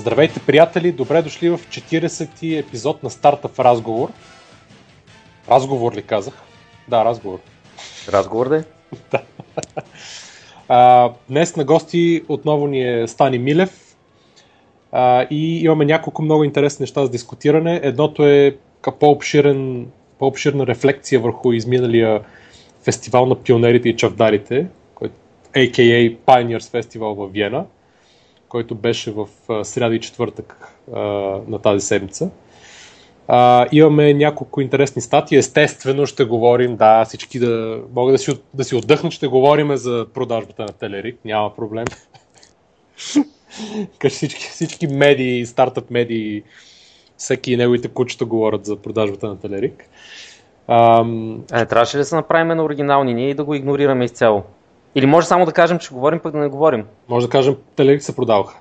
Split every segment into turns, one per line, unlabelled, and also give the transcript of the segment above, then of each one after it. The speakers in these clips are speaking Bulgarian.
Здравейте, приятели! Добре дошли в 40-ти епизод на Стартъп разговор. Разговор ли казах? Да, разговор.
Разговор да
Да. А, днес на гости отново ни е Стани Милев а, и имаме няколко много интересни неща за дискутиране. Едното е по-обширен, по-обширна рефлекция върху изминалия фестивал на пионерите и чавдарите, който, a.k.a. Pioneers Festival в Виена – който беше в сряда и четвъртък на тази седмица. Имаме няколко интересни статии. Естествено ще говорим, да, всички да могат да си, да си отдъхнат, ще говорим за продажбата на Телерик, няма проблем. всички, всички медии, стартъп медии, всеки и неговите кучета говорят за продажбата на Телерик.
Ам... Не трябваше ли да се направим на оригинални ние и да го игнорираме изцяло? Или може само да кажем, че говорим, пък да не говорим.
Може да кажем, телевизии се продаваха.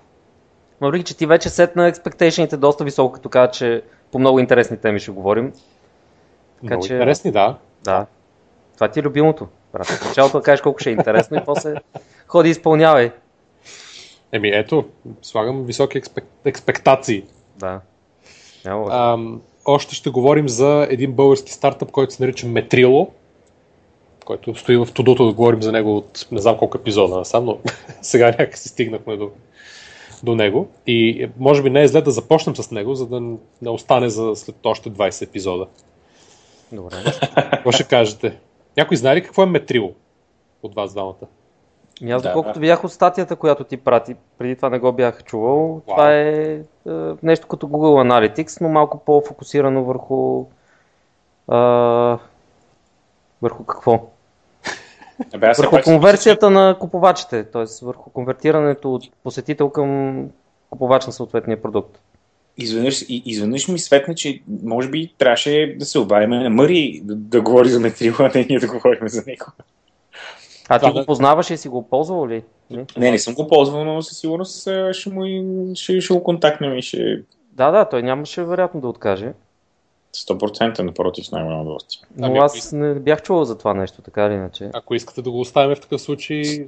Въпреки, че ти вече сет на expectationите доста високо, като каза, че по много интересни теми ще говорим.
Така, много че... интересни, да.
Да. Това ти е любимото. Брат. В началото да кажеш колко ще е интересно и после ходи и изпълнявай.
Еми ето, слагам високи експек... експектации.
Да.
Ам, още ще говорим за един български стартъп, който се нарича Метрило който стои в тудото да говорим за него от не знам колко епизода насам, но сега някакси стигнахме до, до него. И може би не е зле да започнем с него, за да не остане за след още 20 епизода.
Добре.
Какво ще кажете? Някой знае ли какво е метрило от вас двамата?
И аз, доколкото видях от статията, която ти прати, преди това не го бях чувал, Wow. това е, е нещо като Google Analytics, но малко по-фокусирано върху е, върху какво? Абе, върху конверсията на купувачите, т.е. върху конвертирането от посетител към купувач на съответния продукт.
Изведнъж, изведнъж ми светна, че може би трябваше да се обадим на Мари да, да говори за метрила, а не ние да говорим за него.
А ти го познаваш и си го ползвал ли?
Не, не, не съм го ползвал, но със сигурност ще, му, ще, ще го контактнем и ще...
Да, да, той нямаше вероятно да откаже.
100% напротив с най-голямо удоволствие.
Но ами, аз не бях чувал за това нещо, така или иначе.
Ако искате да го оставим в такъв случай,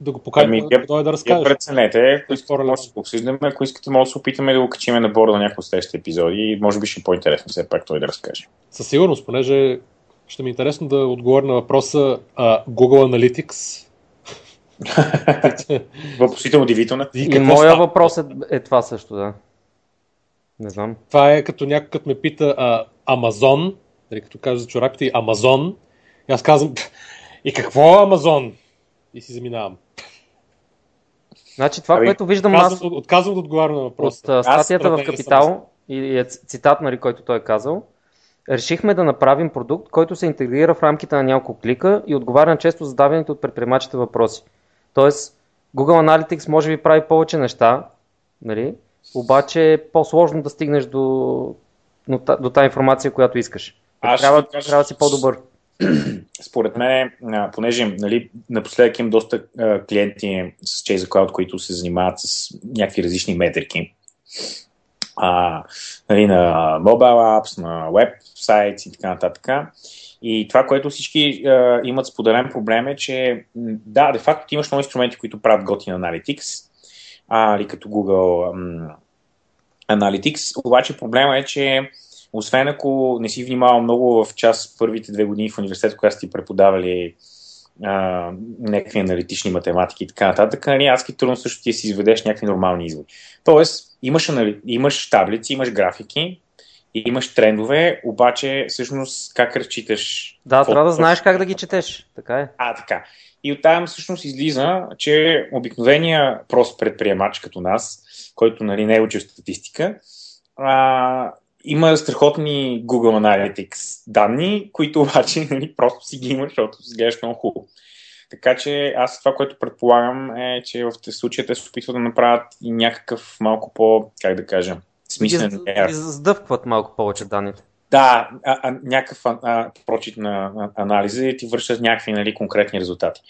да го покажем ами, да дойде да разкаже.
преценете, ако искате, може да го обсъждаме, ако искате, може да се опитаме да го качиме на борда на някои от следващите епизоди и може би ще е по-интересно все пак той да разкаже.
Със сигурност, понеже ще ми е интересно да отговоря на въпроса а, Google Analytics.
Въпросително удивително.
И, и моя въпрос е, е това също, да. Не знам.
Това е като някой като ме пита а, Амазон, дали като кажа за чорапите Амазон, и аз казвам, и какво е Амазон? И си заминавам.
Значи това, Аби, което виждам аз...
Отказвам да отговарям на въпроса.
От статията в Капитал и е цитат, нали, който той е казал, решихме да направим продукт, който се интегрира в рамките на няколко клика и отговаря на често задаваните от предприемачите въпроси. Тоест, Google Analytics може би прави повече неща, нали? Обаче е по-сложно да стигнеш до, до тази информация, която искаш. Аз трябва, кажа, трябва да си по-добър.
Според мен, понеже нали, напоследък имам доста клиенти с Chase Cloud, които се занимават с някакви различни метрики. А, нали, на mobile apps, на web сайт и така нататък. И това, което всички а, имат споделен проблем е, че да, де факто имаш много инструменти, които правят готин Analytics, а, или като Google м, Analytics. Обаче проблема е, че освен ако не си внимавал много в част първите две години в университет, когато сте преподавали а, някакви аналитични математики и така нататък, нали, адски трудно също ти си изведеш някакви нормални изводи. Тоест, имаш, анали... имаш таблици, имаш графики, имаш трендове, обаче всъщност как разчиташ?
Да, трябва да знаеш как да ги четеш. Така е.
А, така. И оттам всъщност излиза, че обикновения прост предприемач като нас, който нали, не е учил статистика, а, има страхотни Google Analytics данни, които обаче нали, просто си ги има, защото си гледаш много хубаво. Така че аз това, което предполагам е, че в тези случаи те се опитват да направят и някакъв малко по, как да кажа, смислен.
И сдъвкват малко повече данните.
Да, а, а, някакъв а, прочит на анализа и ти вършат някакви нали, конкретни резултати.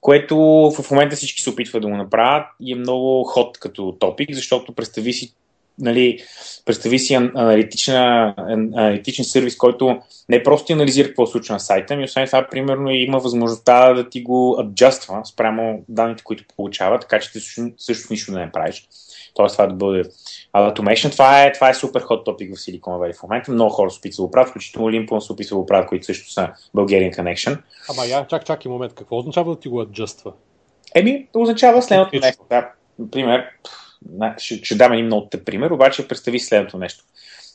Което в момента всички се опитват да го направят и е много ход като топик, защото представи си нали, представи си аналитична, аналитичен сервис, който не просто анализира какво случва на сайта, ми освен това, примерно, има възможността да ти го аджаства спрямо данните, които получава, така че ти също, също нищо да не правиш. Тоест това да бъде automation. Това е, това е супер хот топик в Silicon Valley в момента. Много хора се опитват да го правят, включително Olympus се опитва да го правят, които също са Bulgarian Connection.
Ама я, чак, чак и момент. Какво означава да ти го аджаства?
Еми, означава следното нещо. Да, например, ще, ще дам един много пример, обаче представи следното нещо.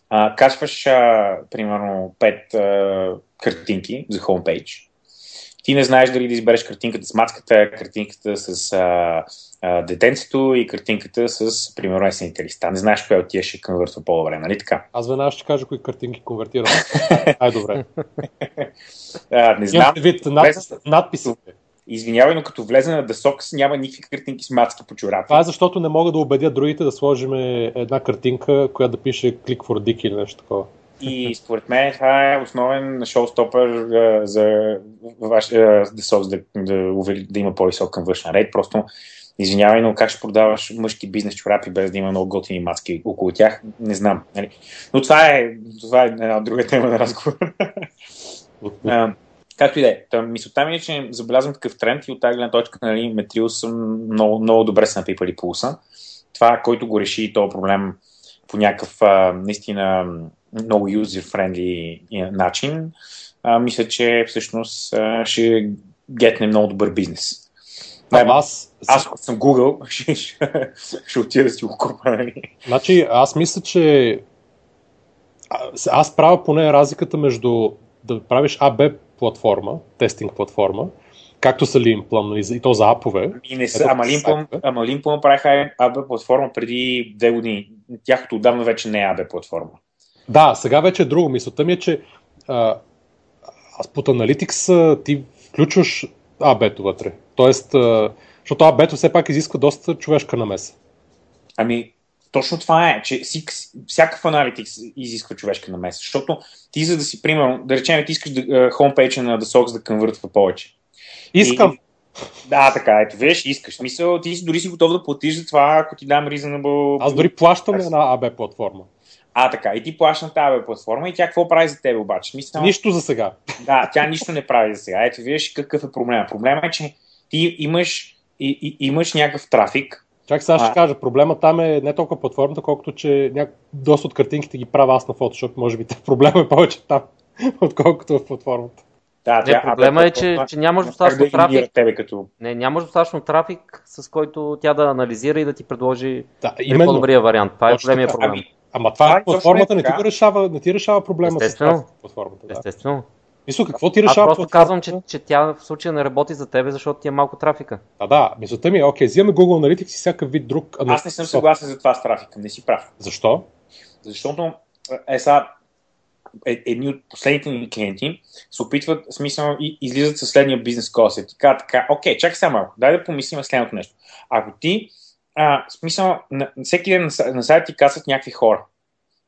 А, качваш, а, примерно, 5 а, картинки за homepage. Ти не знаеш дали да избереш картинката с мацката, картинката с а, а, детенцето и картинката с, примерно, есените листа. Не знаеш коя от тия ще конвертва по-добре, нали така?
Аз веднага ще кажа кои картинки конвертирам. Ай, добре.
а, не знам.
Вид, надпис, надписите.
Извинявай, но като влезе на Sox няма никакви картинки с мацки по чорапи.
Това е защото не мога да убедя другите да сложим една картинка, която да пише Click for Dick или нещо такова.
И според мен това е основен шоустопър uh, за ваш, Sox да, да, да има по-висок към външен рейд. Просто извинявай, но как ще продаваш мъжки бизнес чорапи без да има много готини маски около тях, не знам. Нали? Но това е, това е една друга тема на разговор. Както и да е. Мисълта ми е, че забелязвам такъв тренд и от тази гледна точка нали, Метриус много, много добре са напипали пулса. Това, който го реши този проблем по някакъв а, наистина много user-friendly начин, а, мисля, че всъщност а, ще гетне много добър бизнес.
А, аз,
аз ако съм Google, ще, ще, ще отида да си го купа. Нали?
Значи, аз мисля, че аз правя поне разликата между да правиш AB платформа, тестинг платформа, както са Limplum, нали, и то за апове.
И не са, ама Limplum, ама Limplum правиха AB платформа преди две години. Тяхното отдавна вече не е AB платформа.
Да, сега вече е друго. Мисълта ми е, че а, под Analytics ти включваш AB-то вътре. Тоест, а, защото AB-то все пак изисква доста човешка намеса.
Ами, точно това е, че всякакъв аналитик изисква човешка намеса, защото ти за да си, примерно, да речем, ти искаш да, хомпейджа на The Sox да конвъртва повече.
Искам. И,
да, така, ето, виж, искаш. Смисъл, ти си дори си готов да платиш за това, ако ти дам reasonable...
Аз дори плащам на една AB платформа.
А, така, и ти плащаш на тази платформа и тя какво прави за теб обаче? Смисъл...
Нищо за сега.
Да, тя нищо не прави за сега. Ето, виж какъв е проблема. Проблема е, че ти имаш, и, и, имаш някакъв трафик,
Чак сега ще кажа, проблема там е не толкова платформата, колкото че ня... доста от картинките ги правя аз на Photoshop. Може би проблема е повече там, отколкото в платформата.
Да, тя, не, проблема е, че, че нямаш достатъчно да трафик.
Тебе като...
Не, нямаш достатъчно трафик, с който тя да анализира и да ти предложи
да, именно.
по-добрия вариант. Това е големия проблем. Ами,
ама това, е платформата не ти, решава, не ти решава проблема
Естествено.
с платформата.
Да. Естествено.
Мисля, какво ти решава?
Аз просто казвам, че, че тя в случая не работи за тебе, защото ти е малко трафика.
А да, мисълта ми е, окей, взимаме Google Analytics и всякакъв вид друг.
Аз не съм съгласен за това с трафика, не си прав.
Защо?
Защото е сега е, едни от последните ни клиенти се опитват, смисъл, и излизат със следния бизнес кол. И така, така, окей, чакай сега малко, дай да помислим следното нещо. Ако ти, а, смисъл, на, всеки ден на, на сайта ти казват някакви хора,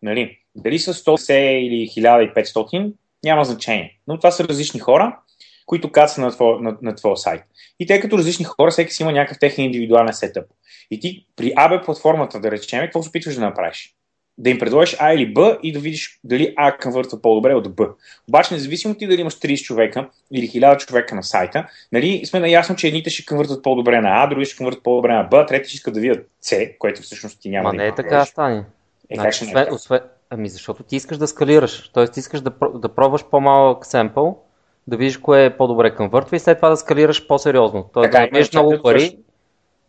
нали? Дали са 100 или 1500, няма значение. Но това са различни хора, които кацат на на, на твоя сайт. И тъй като различни хора, всеки си има някакъв техен индивидуален сетъп. И ти при AB платформата, да речем, какво се опитваш да направиш? Да им предложиш А или Б и да видиш дали А конвъртва по-добре от Б. Обаче, независимо ти дали имаш 30 човека или 1000 човека на сайта, нали, сме наясно, че едните ще конвъртват по-добре на А, други ще конвъртват по-добре на Б, трети ще искат да видят С, което всъщност ти няма
Ма
да
не е така, стане. Е, значи, как освен, освен, Ами защото ти искаш да скалираш, т.е. ти искаш да, да пробваш по-малък семпъл, да видиш кое е по-добре конвъртва и след това да скалираш по-сериозно. Т.е. да имаш много да пари,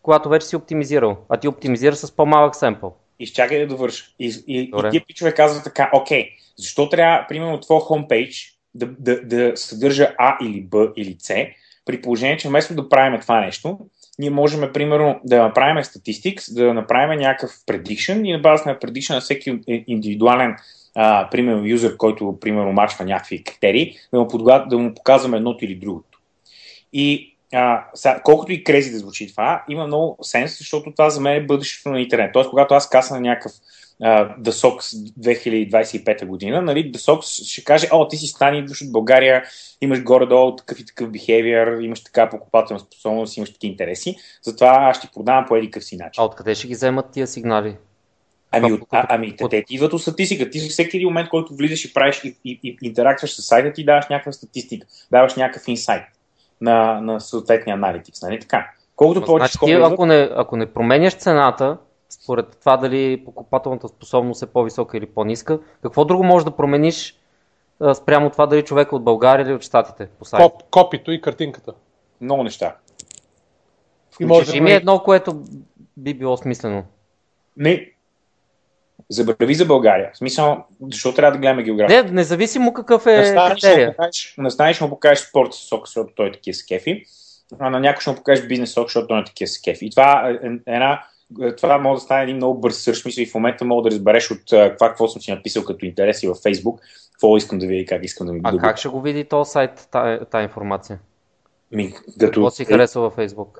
когато вече си оптимизирал, а ти оптимизираш с по-малък семпъл.
Изчакай да довърша. И, и, и тия пичове казват така, окей, защо трябва, примерно, твой хомпейдж да, да, да съдържа А или Б или С, при положение, че вместо да правим това нещо, ние можем, примерно, да направим статистикс, да направим някакъв prediction и на база на prediction на всеки индивидуален а, примерно, юзер, който, примерно, мачва някакви критерии, да му, подга... да му показваме едното или другото. И а, са, колкото и крези да звучи това, има много сенс, защото това за мен е бъдещето на интернет. Тоест, когато аз каса на някакъв uh, The Sox 2025 година, нали, The Sox ще каже, о, ти си стани, идваш от България, имаш горе-долу такъв и такъв behavior, имаш така покупателна способност, имаш такива интереси, затова аз ще продавам по един си начин.
А откъде ще ги вземат тия сигнали?
Ами, от, а, ами от... те ти идват от статистика. Ти всеки един момент, който влизаш и правиш и, и, и интеракцваш с сайта, ти даваш някаква статистика, даваш някакъв инсайт на, на съответния аналитикс, нали така?
Колкото повече значи, ти, ако, не, ако не променяш цената, според това дали покупателната способност е по-висока или по-ниска, какво друго можеш да промениш а, спрямо това дали човек е от България или от Штатите по сайта? Коп,
копито и картинката.
Много неща.
И може да ми едно, което би било смислено.
Не, забрави за България. В смисъл, защо трябва да гледаме география?
Не, независимо какъв е критерия.
На Стани ще му покажеш спорт сок, защото той е такива с кефи, а на някой ще му покажеш бизнес сок, защото той е такива с кефи. И това е една това може да стане един много бърз сърш, мисля и в момента мога да разбереш от това, какво съм си написал като интереси във Facebook, какво искам да видя и как искам да ми
А как ще го види този сайт, тази информация?
Ми,
като... Какво си харесва във Facebook?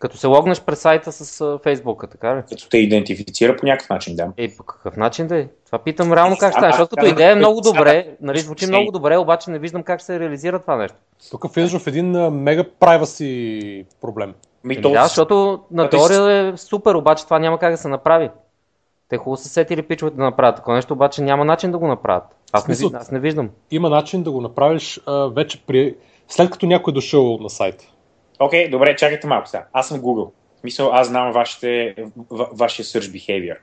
Като се логнеш през сайта с Фейсбука, така ли?
Като те идентифицира по някакъв начин, да.
Ей, по какъв начин да е? Това питам реално как стане, защото като идея е много добре, нали, звучи много добре, обаче не виждам как се реализира това нещо.
Тук влизаш в един мега privacy проблем.
Ми, Еми, да, защото на теория е супер, обаче това няма как да се направи. Те хубаво са сетили пичовете да направят такова нещо, обаче няма начин да го направят. Аз, не, аз не виждам.
Има начин да го направиш а, вече при... след като някой е дошъл на сайта.
Окей, okay, добре, чакайте малко сега. Аз съм Google. В смисъл, аз знам вашите, в, вашия search behavior.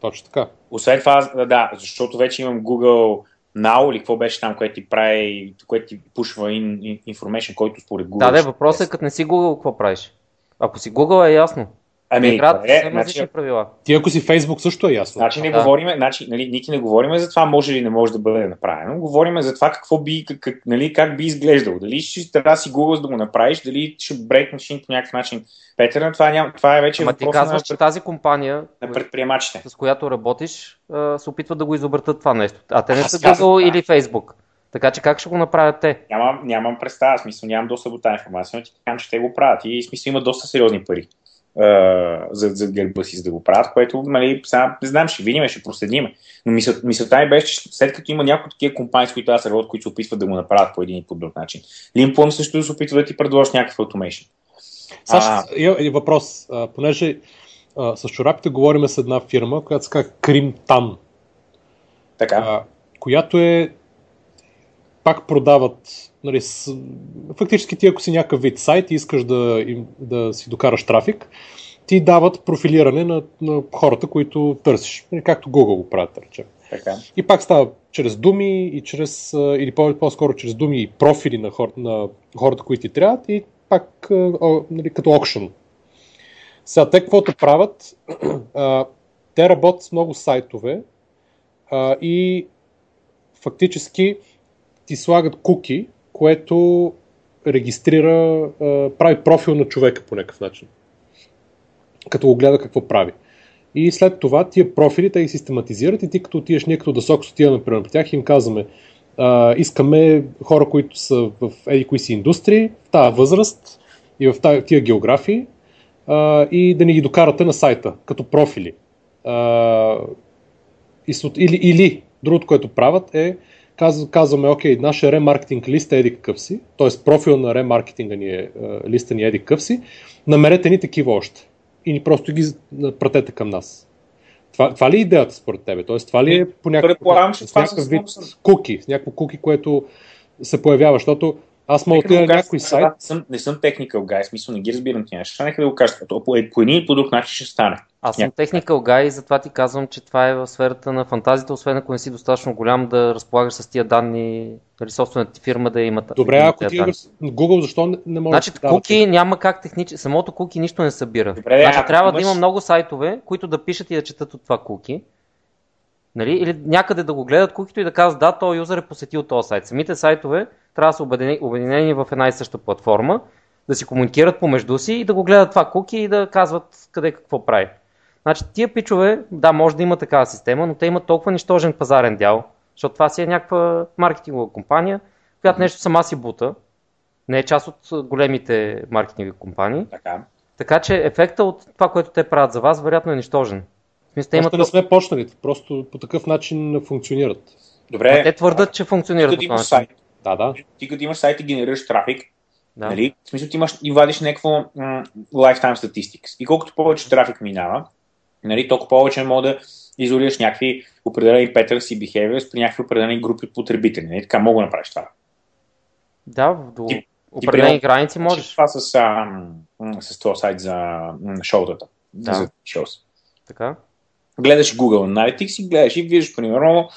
Точно така.
Освен това, да, защото вече имам Google Now или какво беше там, което ти прави, което ти пушва in, information, който според Google.
Да, да, въпросът е като не си Google, какво правиш? Ако си Google е ясно.
Ами, играт
е, значи, правила.
Ти ако си Facebook също е ясно.
Значи не да. говориме, значи, нали, ники не говориме за това може или не може да бъде направено. Говориме за това какво би, как, как, нали, как би изглеждало. Дали ще трябва да си Google да го направиш, дали ще брейкнеш по някакъв начин. Петър, това, няма, това е вече
Ама ти казваш, на, че тази компания,
на предприемачите.
с която работиш, се опитват да го изобретат това нещо. А те не са Google да. или Facebook. Така че как ще го направят те?
Нямам, нямам представа, смисъл, нямам достъп до тази информация, но ти казвам, че те го правят и смисъл има доста сериозни пари за, за гърба си, за да го правят, което, нали, сега не знам, ще видим, ще проследим. Но мисъл, мисълта ми беше, че след като има някои такива компании, с които аз работя, които се опитват да го направят по един и по друг начин, Limplum също се опитва да ти предложи някакъв automation.
Саш, а... въпрос, а, понеже а, с чорапите говорим с една фирма, която се казва Кримтан.
Така. А,
която е пак продават нали, с, фактически ти ако си някакъв вид сайт и искаш да, им, да си докараш трафик, ти дават профилиране на, на хората, които търсиш, нали, както Google го правят, речем.
Така.
И пак става чрез думи и чрез, или по-скоро чрез думи и профили на, хор, на хората, които ти трябват и пак нали, като окшен. Сега те каквото правят, те работят с много сайтове и фактически ти слагат куки, което регистрира, прави профил на човека по някакъв начин. Като го гледа какво прави. И след това тия профили те ги систематизират и ти като отидеш, ние да сокс отиваме при тях им казваме искаме хора, които са в еди кои си индустрии, в тази възраст и в тия географии и да ни ги докарате на сайта като профили. Или, или другото, което правят е казваме, окей, нашия ремаркетинг лист е еди какъв си, т.е. профил на ремаркетинга ни е, листа ни е еди какъв си, намерете ни такива още и ни просто ги пратете към нас. Това, това ли е идеята според тебе? Тоест, това ли е по някакъв, с някакъв вид куки, с някакво куки, което се появява, защото аз мога да на някой сайт.
Не съм, не съм technical guy, смисъл не ги разбирам тия неща. Нека да го кажа. По, по един и по друг начин ще стане.
Аз съм technical guy и затова ти казвам, че това е в сферата на фантазията, освен ако не си достатъчно голям да разполагаш с тия данни, или нали, собствената ти фирма да има.
Добре, ако ти Google, защо не, не може
значи, да куки няма как технически, самото куки нищо не събира. Добре, значи, трябва имаш... да има много сайтове, които да пишат и да четат от това куки. Нали? Или някъде да го гледат кукито и да казват, да, този юзър е посетил този сайт. Самите сайтове трябва да са обединени, обединени в една и съща платформа, да си комуникират помежду си и да го гледат това куки и да казват къде какво прави. Значи тия пичове, да, може да има такава система, но те имат толкова нищожен пазарен дял, защото това си е някаква маркетингова компания, която нещо сама си бута, не е част от големите маркетингови компании.
Така.
Така че ефекта от това, което те правят за вас, вероятно е нищожен.
Смисъл, те имат... не сме почнали, просто по такъв начин функционират.
Добре.
А те твърдат, че функционират.
Ти като сайт,
да, да.
Ти като имаш сайт и генерираш трафик, да. нали? в смисъл ти имаш и вадиш някакво м- lifetime statistics. И колкото повече трафик минава, нали, толкова повече мога да изолираш някакви определени patterns и behaviors при някакви определени групи потребители. Нали? Така мога да направиш това.
Да, до ти, определени ти, граници можеш.
Това с, а, с този сайт за шоутата.
Да.
За шоус.
Така.
Гледаш Google Analytics и гледаш и виждаш, примерно,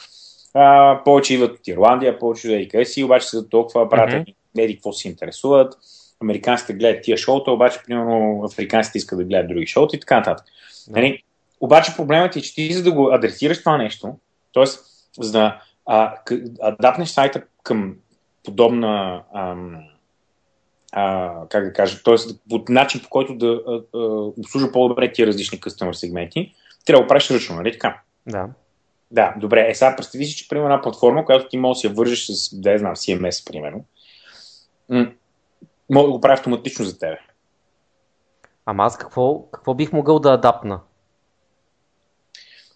а, повече идват от Ирландия, повече от къде си, обаче за толкова правят mm-hmm. еди какво се интересуват. Американците гледат тия шоута, обаче, примерно, африканците искат да гледат други шоута и така нататък. Да. Нали? Обаче проблемът е, че ти за да го адресираш това нещо, т.е. за да а, адапнеш сайта към подобна ам, а, как да кажа, т.е. начин по който да а, а, обслужва по-добре тия различни къстъмър сегменти, трябва да го правиш ръчно, нали така?
Да.
Да, добре. Е, сега представи си, че примерно една платформа, която ти можеш да я вържеш с, да знам, CMS, примерно, м- мога да го правя автоматично за тебе.
Ама аз какво, какво бих могъл да адапна?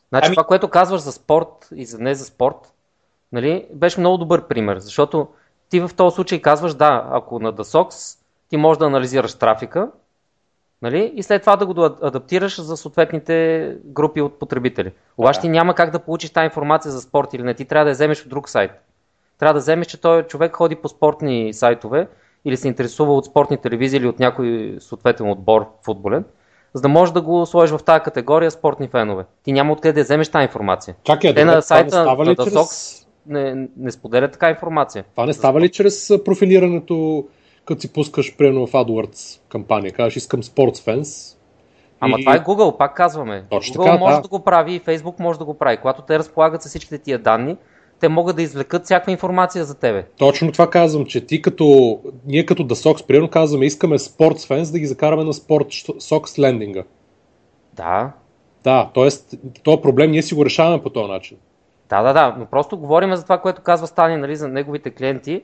Значи ами... това, което казваш за спорт и за не за спорт, нали, беше много добър пример, защото ти в този случай казваш, да, ако на DASOX ти можеш да анализираш трафика, нали, и след това да го адаптираш за съответните групи от потребители. Обаче ти няма как да получиш тази информация за спорт или не, ти трябва да я вземеш от друг сайт. Трябва да вземеш, че той човек ходи по спортни сайтове или се интересува от спортни телевизии или от някой съответен отбор футболен за да можеш да го сложиш в тази категория спортни фенове. Ти няма откъде да вземеш тази информация.
Чакай,
Те
на
сайта
на
на чрез... не, не споделят така информация.
Това не става ли чрез профилирането, като си пускаш примерно в AdWords кампания, кажеш искам Sports Fans,
Ама и... това е Google, пак казваме.
Точно
Google
така,
може
да.
да го прави и Facebook може да го прави. Когато те разполагат с всичките тия данни, те могат да извлекат всякаква информация за тебе.
Точно това казвам, че ти като, ние като да Sox, примерно казваме, искаме Sports Fans да ги закараме на Sport Sox лендинга.
Да.
Да, т.е. този проблем ние си го решаваме по този начин.
Да, да, да, но просто говорим за това, което казва Стани, нали, за неговите клиенти.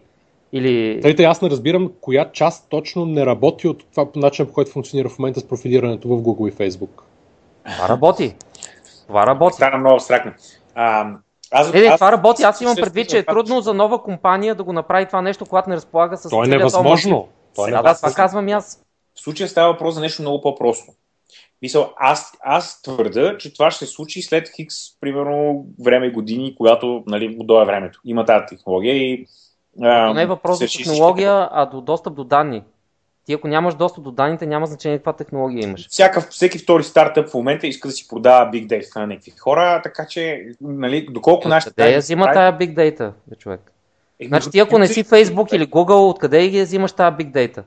Или...
Тъй, аз не разбирам коя част точно не работи от това по начин, по който функционира в момента с профилирането в Google и Facebook.
Това работи. Това работи.
Стана много абстрактно.
Аз, не, не, това работи. Аз имам предвид, че е трудно за нова компания да го направи това нещо, когато не разполага с.
То е невъзможно.
То е да, това казвам и аз.
В случая става въпрос за нещо много по-просто. Мисъл, аз, аз твърда, че това ще се случи след хикс, примерно, време и години, когато нали, дойде времето. Има тази технология и.
А, не е въпрос за технология, а до достъп до данни. Ти ако нямаш достъп до данните, няма значение каква технология имаш.
Всяка, всеки втори стартъп в момента иска да си продава Big Data на някакви хора, така че, нали, доколко
е,
нашите...
Къде я взима прави... тая Big Data, бе, човек? Е, значи ти ако не си Facebook или Google, откъде ги взимаш тази Big Data?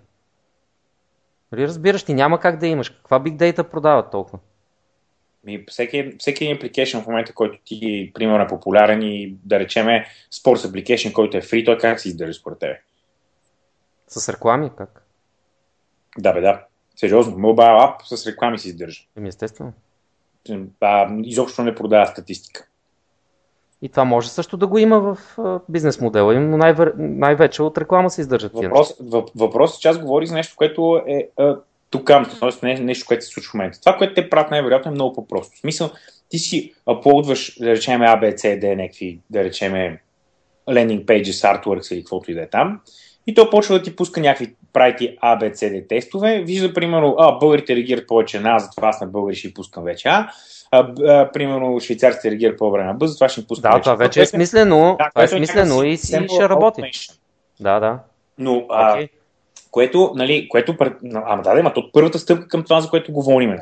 Нали разбираш, ти няма как да имаш. Каква Big Data продават толкова?
Ми, всеки, всеки application в момента, който ти, примерно, е популярен и да речеме Sports application, който е free, той как се издържа според тебе?
С реклами как?
Да, бе, да. Сериозно. Mobile app с реклами се издържа.
Еми, естествено.
А, изобщо не продава статистика.
И това може също да го има в бизнес модела но най- най-вече от реклама се издържат.
Въпрос, въпросът, че аз говори за нещо, което е тук, т.е. не нещо, което се случва в момента. Това, което те правят най-вероятно е много по-просто. В смисъл, ти си аплодваш, да речем ABC, да някакви, да речем landing pages, artworks или каквото и да е там и то почва да ти пуска някакви, прави ти A, B, C, D тестове. Вижда, примерно, а, българите реагират повече на А, затова аз на българи ще пускам вече А. А, а, примерно швейцарците реагират по-добре на Б, затова ще пускам
да,
вече.
това вече е смислено, да, това е смислено и си ще работи. Да, да.
Но, а, okay. Което, нали, което, ама да, да, то първата стъпка към това, за което говорим, нали.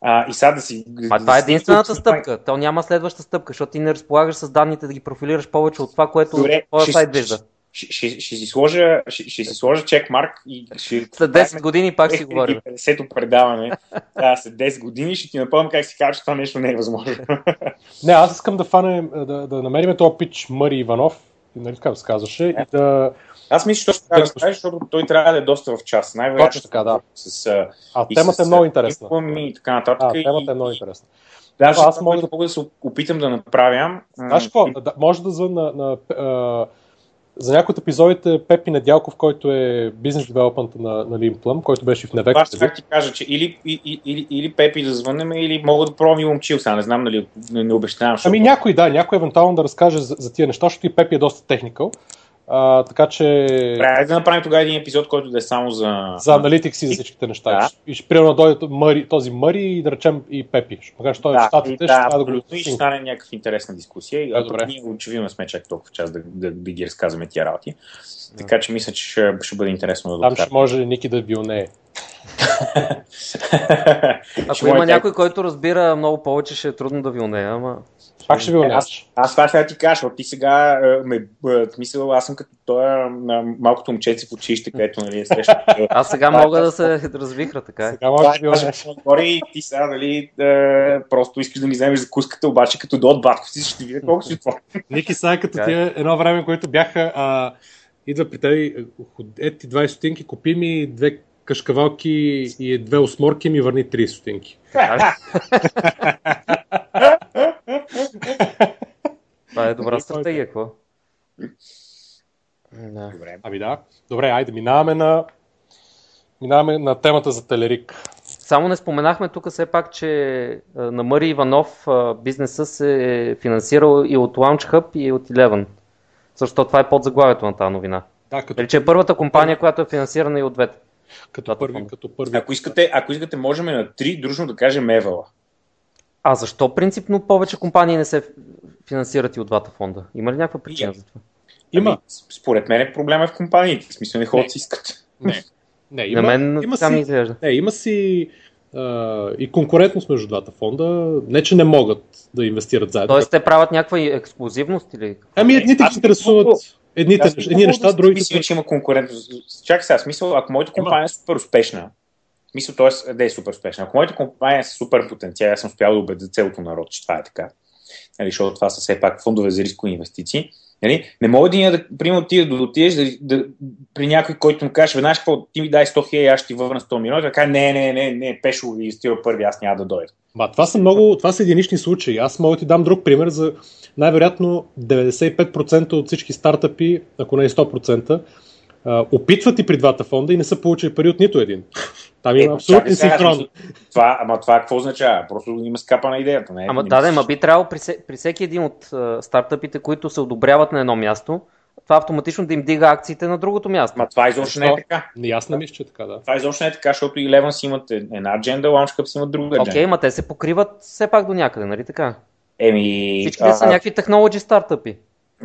А, и сега да си.
А това е единствената да стъпка. То няма следваща стъпка, защото ти не разполагаш с данните да ги профилираш повече от това, което твоя сайт вижда
ще, ще, ще, си сложа, ще, ще си сложа чекмарк и ще...
След 10 години пак си говорим.
50-то предаване. Да, след 10 години ще ти напомня как си кажа, че това нещо не е възможно.
не, аз искам да фанем, да, да намерим този пич Мари Иванов, нали така се казваше, yeah. и да...
Аз мисля, че трябва да разкажеш, защото той трябва да е доста в час.
Най-вероятно Точно така, да.
С,
а темата
с,
е много интересна.
И така нататък.
А, темата е много интересна.
Даже аз мога да... да се опитам да направя.
Знаеш какво? Да, може да звън на, на за някои от епизодите Пепи Недялков, който е бизнес девелопмент на, на Limplum, който беше в Невек.
Аз ще ти кажа, че или, или, или, или Пепи да звънем, или мога да пробвам и момчил, сега не знам, нали, не, не обещавам.
Ами някой, да, някой евентуално да разкаже за, за тия неща, защото и Пепи е доста техникал. А, така че...
Трябва да направим тогава един епизод, който да е само за...
За аналитикс и за всичките неща. Да. И ще примерно дойде този Мъри и да речем и Пепи. Че той
да,
в щатите
да,
ще трябва
да го... И ще стане някаква интересна дискусия. Да, добре. ние очевидно сме чак толкова час да, да, да ги разказваме тия работи. Да. Така че мисля, че ще, ще бъде интересно
да Там ще може Ники да вилнее.
Ако има някой, който разбира много повече, ще е трудно да вилнее, ама...
Пак ще ви
е, аз, аз това ще ти кажа, защото ти сега ме, смисъл, аз съм като той малкото момчеце в училище, където нали, е среща.
Аз сега мога да се развихра, така е.
Сега мога да
се и ти сега, нали, просто искаш да ми вземеш закуската, обаче като до от батко си ще видя колко си това.
Ники сега като тия едно време, което бяха а, идва при теб, ети 20 стотинки, купи ми две кашкавалки и две осморки ми върни 30 стотинки.
Това е добра стратегия, какво?
Да. Добре. Ами да. Добре, айде, минаваме на, минаваме на темата за Телерик.
Само не споменахме тук все пак, че на Мари Иванов бизнеса се е финансирал и от Launch Hub и от Eleven. Защо това е под заглавието на тази новина. Да, като... Или, че е първата компания, която е финансирана и от двете.
Като първи, като първи.
Ако искате, ако искате, можем на три дружно да кажем Евала.
А защо принципно повече компании не се финансират и от двата фонда? Има ли някаква причина за това?
Има. Ами,
според мен е проблема е в компаниите. В смисъл не ходят си искат.
Не. Не, има, На мен има си, изглежда. Не, има си а, и конкурентност между двата фонда. Не, че не могат да инвестират заедно.
Тоест те правят някаква ексклюзивност или?
Ами едните ги интересуват едните едни неща, другите...
Мисля, че има конкурентност. Чакай сега, смисъл, ако моята компания е супер успешна, Мисля, т.е. да е супер успешна. Ако моята компания е супер потенциал, аз съм успял да убедя целото народ, че това е така. Нали, защото това са все пак фондове за рискови инвестиции. Нали? Не мога да, да примерно, ти да отидеш да, да, при някой, който му каже, веднъж какво, ти ми дай 100 хиляди, аз ще ти върна 100 милиона, така не, не, не, не, Пешо ви инвестира първи, аз няма да дойда.
Ма, това са много, това са единични случаи. Аз мога да ти дам друг пример за най-вероятно 95% от всички стартъпи, ако не е 100%, опитват и при двата фонда и не са получили пари от нито един. Там има е, абсолютно синхрон.
Това, ама това какво означава? Просто има скапа на идеята. Не,
ама да, да, ма би трябвало при, при всеки един от uh, стартъпите, които се одобряват на едно място, това автоматично да им дига акциите на другото място.
Ма това изобщо не е така.
Не, аз не мисля, че е така, да.
Това изобщо не е така, защото и Леван си имат една адженда, Launchcup си имат друга
адженда. Окей, okay, ма те се покриват все пак до някъде, нали така?
Еми...
Всичките са някакви технологии стартъпи.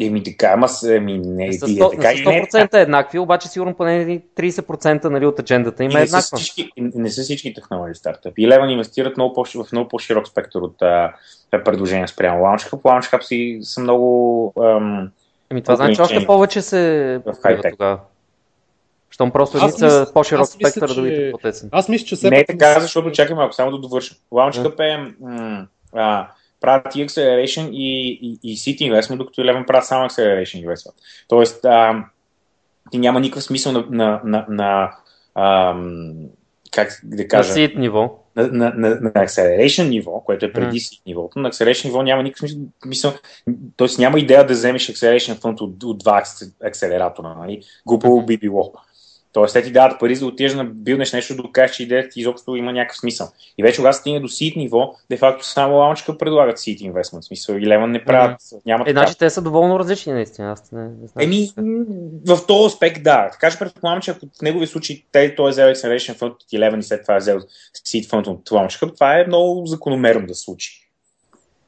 Еми така, ама еми, не,
с 100%, така, 100% е еднакви, обаче сигурно поне 30% нали, от аджендата им е еднаква.
Всички, не са всички технологии стартъпи. И Леван инвестират много по, в много по-широк спектър от а, предложения спрямо Launchcup. Launchcup си са много... Ам,
Еми това значи още повече се покрива тогава. Щом просто едни са по-широк спектър, да другите по-тесен.
Аз мисля, че
Не е така, защото чакай малко, само да довършим. Launchcup е... М- а, правят и Acceleration и, и, и City Investment, докато Eleven правят само Acceleration Investment. Тоест, а, ти няма никакъв смисъл на, на, на, на а, как да кажа...
На seed ниво.
На, на, на, на Acceleration ниво, което е преди mm. seed нивото. На Acceleration ниво няма никакъв смисъл, т.е. няма идея да вземеш Acceleration фонд от, от два акселератора. Нали? Глупаво би било. Тоест, те ти дават пари за да отидеш на билнеш нещо, да докажеш, че идеята ти изобщо има някакъв смисъл. И вече когато стигне до сит ниво, де факто само лаунчка предлагат сит инвестмент. Смисъл и Лемон не правят. Mm-hmm. Няма
е, значи те са доволно различни, наистина. Аз не,
не знам. Еми, в този аспект, да. Така че предполагам, че ако в неговия случай те, той е взел Acceleration Fund от 11 и след това е взел Seed Fund от лаунчка, това е много закономерно да случи.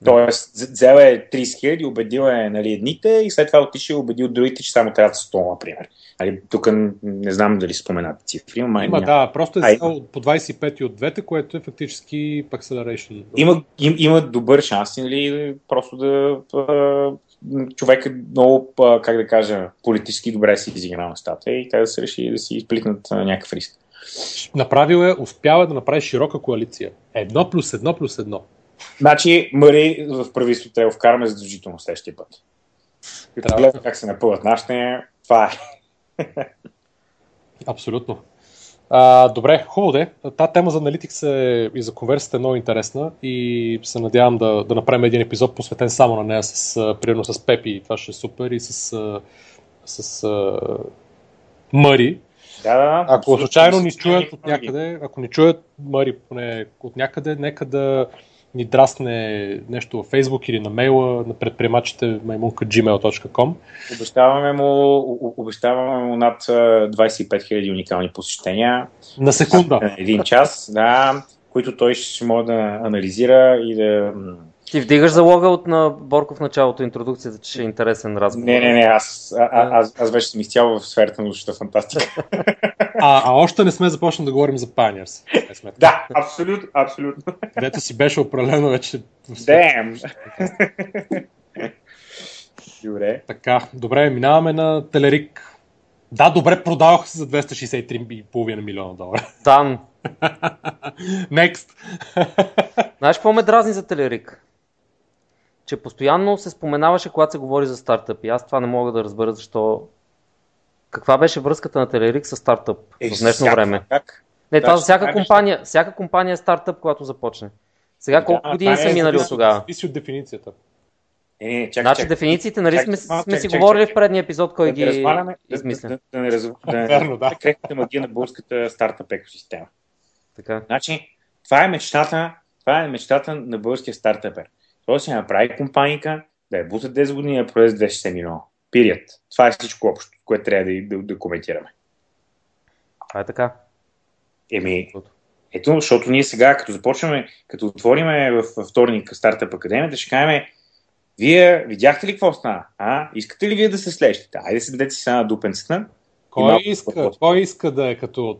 Тоест, взел е 30 хиляди, убедил е нали, едните и след това отишъл и убедил другите, че само трябва 100, например. Али, тук не знам дали споменат цифри.
Има, има да, просто е взел по 25 от двете, което е фактически acceleration.
Има, им, има добър шанс, нали, просто да човек е много, как да кажа, политически добре си изиграл нещата и те да се реши да си изплитнат някакъв риск.
Направил е, успява да направи широка коалиция. Едно плюс едно плюс едно.
Значи, Мари в правителството трябва да вкараме задължително следващия път. Като гледам как се напълват нашите, това е.
Абсолютно. А, добре, хубаво де. Та тема за аналитикс е, и за конверсията е много интересна и се надявам да, да направим един епизод посветен само на нея, с, примерно с Пепи, това ще е супер, и с, с, с Мари.
Да, да,
ако случайно ни чуят от някъде, ако ни чуят Мари поне от някъде, нека да ни драсне нещо във Facebook или на мейла на предприемачите maimunka.gmail.com.
Обещаваме му, обещаваме му над 25 000 уникални посещения.
На секунда.
Един час, да, които той ще може да анализира и да
ти вдигаш залога от на Борков началото, интродукцията, че е интересен разговор.
Не, не, не, аз, а, аз, аз вече съм изцял в сферата на научната фантастика.
А, а още не сме започнали да говорим за Pioneers.
Да, абсолютно, абсолютно.
Където си беше определено вече.
Дем! Добре.
Така, добре, минаваме на Телерик. Да, добре, продавах се за 263,5 милиона долара.
Дан.
Next.
Знаеш какво ме дразни за Телерик? Че постоянно се споменаваше, когато се говори за стартъпи. Аз това не мога да разбера защо. Каква беше връзката на Телерик с стартъп е, в днешно време? Как? Не, това за всяка компания, всяка компания е стартъп, когато започне. Сега колко да, години са е минали от тогава?
Зависи от дефиницията.
Е, не, чак,
значи чак, дефинициите, нали сме, сме чак, си чак, говорили чак, в предния епизод, кой да ги
разваляме,
измисля.
Да, да, да, не раз... да, да. крехката магия на българската стартъп екосистема.
Така.
Значи, това е мечтата, това е мечтата на българския стартъпер. Той си направи компаника, да е бута 10 години да продаде 260 милиона. Пирият. Това е всичко общо, което трябва да, да, да коментираме.
Това е така.
Еми, ето, защото ние сега, като започваме, като отвориме в, в вторник Стартъп Академията, ще кажем, вие видяхте ли какво стана? А? Искате ли вие да се слещите? Айде се дадете си на дупенцата.
Кой иска, кой иска да е като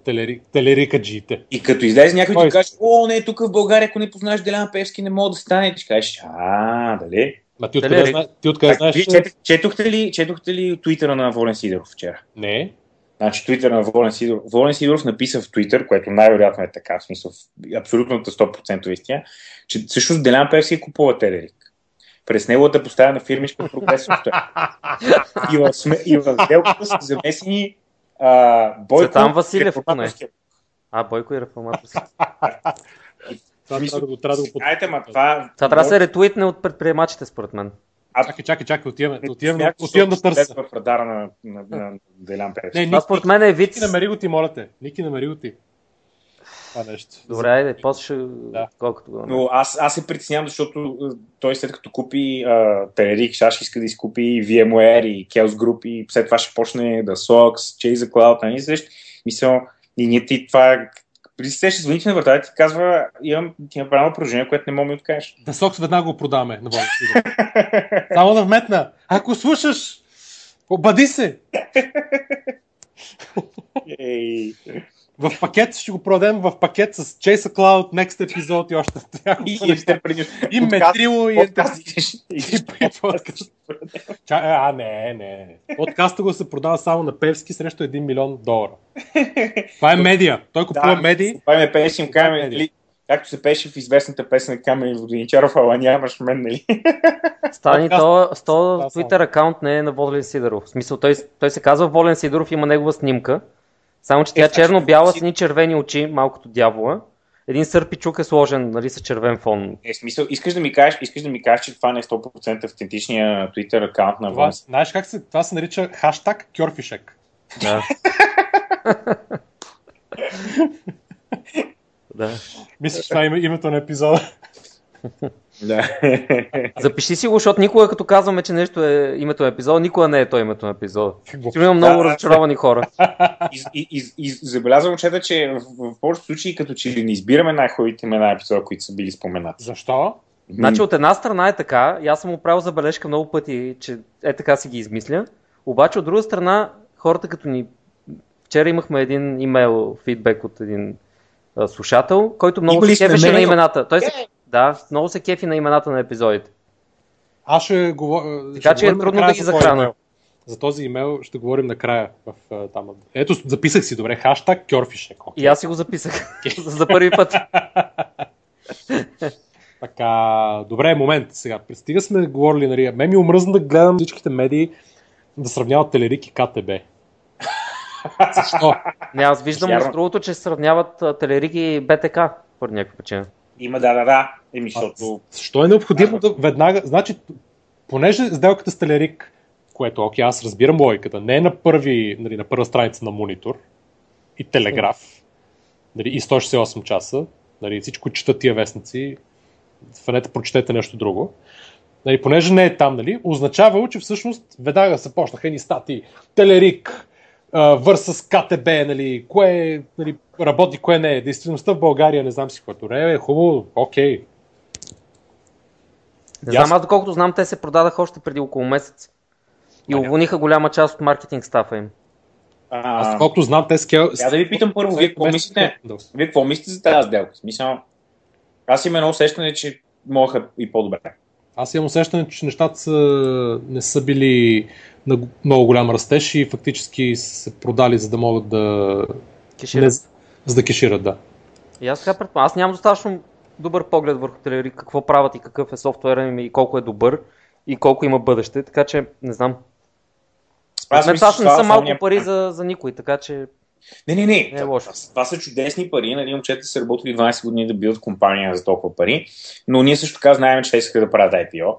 телерика джите?
И като излезе някой и ти каже, о, не, тук в България, ако не познаеш Делян Певски, не мога да стане. Ти кажеш, а, дали?
Ма ти откъде, зна... ти откъде знаеш?
Чет, четохте, ли, четохте ли твитъра на Волен Сидоров вчера?
Не.
Значи твитър на Волен Сидоров. Волен Сидоров написа в Твитър, което най-вероятно е така, в смисъл абсолютната 100% истина, че всъщност Делян Певски купува Телерик. През неговата поставена фирмичка прогрес и в, и в сделката са замесени а, Бойко
Цветан Василев, поне. А, Бойко и реформаторски.
Това трябва да го, трябва да го
Айде, ма, това...
Това трябва да се ретуитне от предприемачите, според мен.
А, чакай, чакай, чакай, отиваме, отиваме, отиваме да търся.
в радара на, на, на Делян Певски.
Не, това според мен е вид.
Ники намери го ти, моля те. Ники намери го ти. Това нещо.
Добре, айде, после ще... Да. Колкото
го Но аз, аз се притеснявам, защото той след като купи uh, Телерик, ще иска да изкупи VMware и Chaos Group и след това ще почне да SOX, Chase the Cloud, нали срещу. Мисля, и ние ти това преди се ще звъните на вратата и ти казва, имам, ти има правилно поражение, което не мога да ми откажеш.
Да сокс веднага го продаваме на Само да вметна. Ако слушаш, обади се!
Ей.
В пакет ще го продадем в пакет с Chase Cloud, Next епизод и още
и, и,
и метрило и, подкаст. А, не, не. Подкаста го се продава само на Певски срещу 1 милион долара. Това е медия. Той купува
да,
медии.
Това е песен, каме, нали, както се пеше в известната песен Камен Воденичаров, ала нямаш мен, нали?
Стани, то, то Twitter акаунт не е на Волен Сидоров. В смисъл, той, той се казва Волен Сидоров, има негова снимка само, че тя е, черно-бяла с ни червени очи, малкото дявола. Един сърпичук е сложен нали, с червен фон.
Е, смисъл, искаш да ми кажеш, искаш да ми кажеш, че това не е 100% автентичния Twitter аккаунт на вас.
Знаеш как се, това се нарича хаштаг кьорфишек.
Да. да.
Мислиш, това е името на епизода.
Да.
Запиши си го, защото никога като казваме, че нещо е името на епизода, никога не е то името на епизода. Ще има много да, разочаровани хора.
И, и, и, и забелязвам, че, че в, в, повечето случаи, като че не избираме най-хубавите имена епизода, които са били споменати.
Защо?
Значи от една страна е така, и аз съм му правил забележка много пъти, че е така си ги измисля, обаче от друга страна, хората като ни... Вчера имахме един имейл фидбек от един а, слушател, който много се кефеше на имената. Той се, да, много се кефи на имената на епизодите.
Аз ще говоря.
Така че е трудно да ги захрана.
За този имейл ще говорим накрая. В, там. Ето, записах си добре. Хаштаг Кьорфишек. Okay.
И аз си го записах. за първи път.
така, добре, момент сега. Пристига сме говорили, нали, мен ми омръзна да гледам всичките медии да сравняват Телерик и КТБ. Защо?
Не, аз виждам между другото, че сравняват Телерик и БТК по някаква причина.
Има, да, да, да. Еми, защото...
Защо е необходимо да веднага... Значи, понеже сделката с Телерик, което, окей, аз разбирам логиката, не е на, първи, нали, на първа страница на монитор и телеграф, нали, и 168 часа, нали, всичко четат тия вестници, фанете, прочетете нещо друго. Нали, понеже не е там, нали, означава, че всъщност веднага се почнаха ни стати Телерик, върса с КТБ, нали, кое нали, работи, кое не е. Действителността в България не знам си какво. Ре, е хубаво, окей.
Не знам, аз доколкото знам, те се продадаха още преди около месец. И уволниха голяма част от маркетинг стафа им.
А, аз колкото знам, те скел...
Я да ви питам първо, вие какво мислите? Вие какво мислите за тази сделка? Смисъл, аз имам едно усещане, че могаха и по-добре.
Аз имам усещане, че нещата са, не са били на много голям растеж и фактически се продали, за да могат да...
Кешират. Не,
за да кешират, да.
И аз така предполагам. Аз нямам достатъчно добър поглед върху телевизори, какво правят и какъв е софтуера им и колко е добър и колко има бъдеще, така че не знам. Аз, мисля, аз не съм малко пари за, за никой, така че
не, не, не. не е лошо. Това, това са чудесни пари. Нали, момчета са работили 12 години да бидат компания за толкова пари. Но ние също така знаем, че те искаха да правят IPO.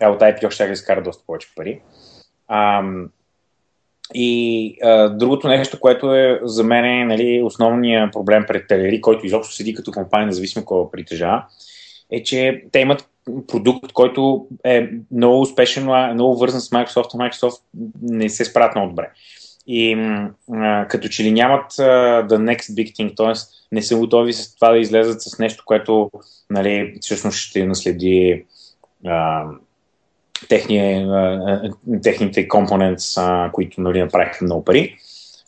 А от IPO ще да изкарат доста повече пари. Ам, и а, другото нещо, което е за мен е нали, основният проблем пред Телери, който изобщо седи като компания, независимо кога притежава, е, че те имат продукт, който е много успешен, много вързан с Microsoft, а Microsoft не се справят много добре. И а, като че ли нямат а, the next big thing, т.е. не са готови с това да излезат с нещо, което нали, всъщност ще наследи а, техния, техните компоненти, които нали, направиха много пари.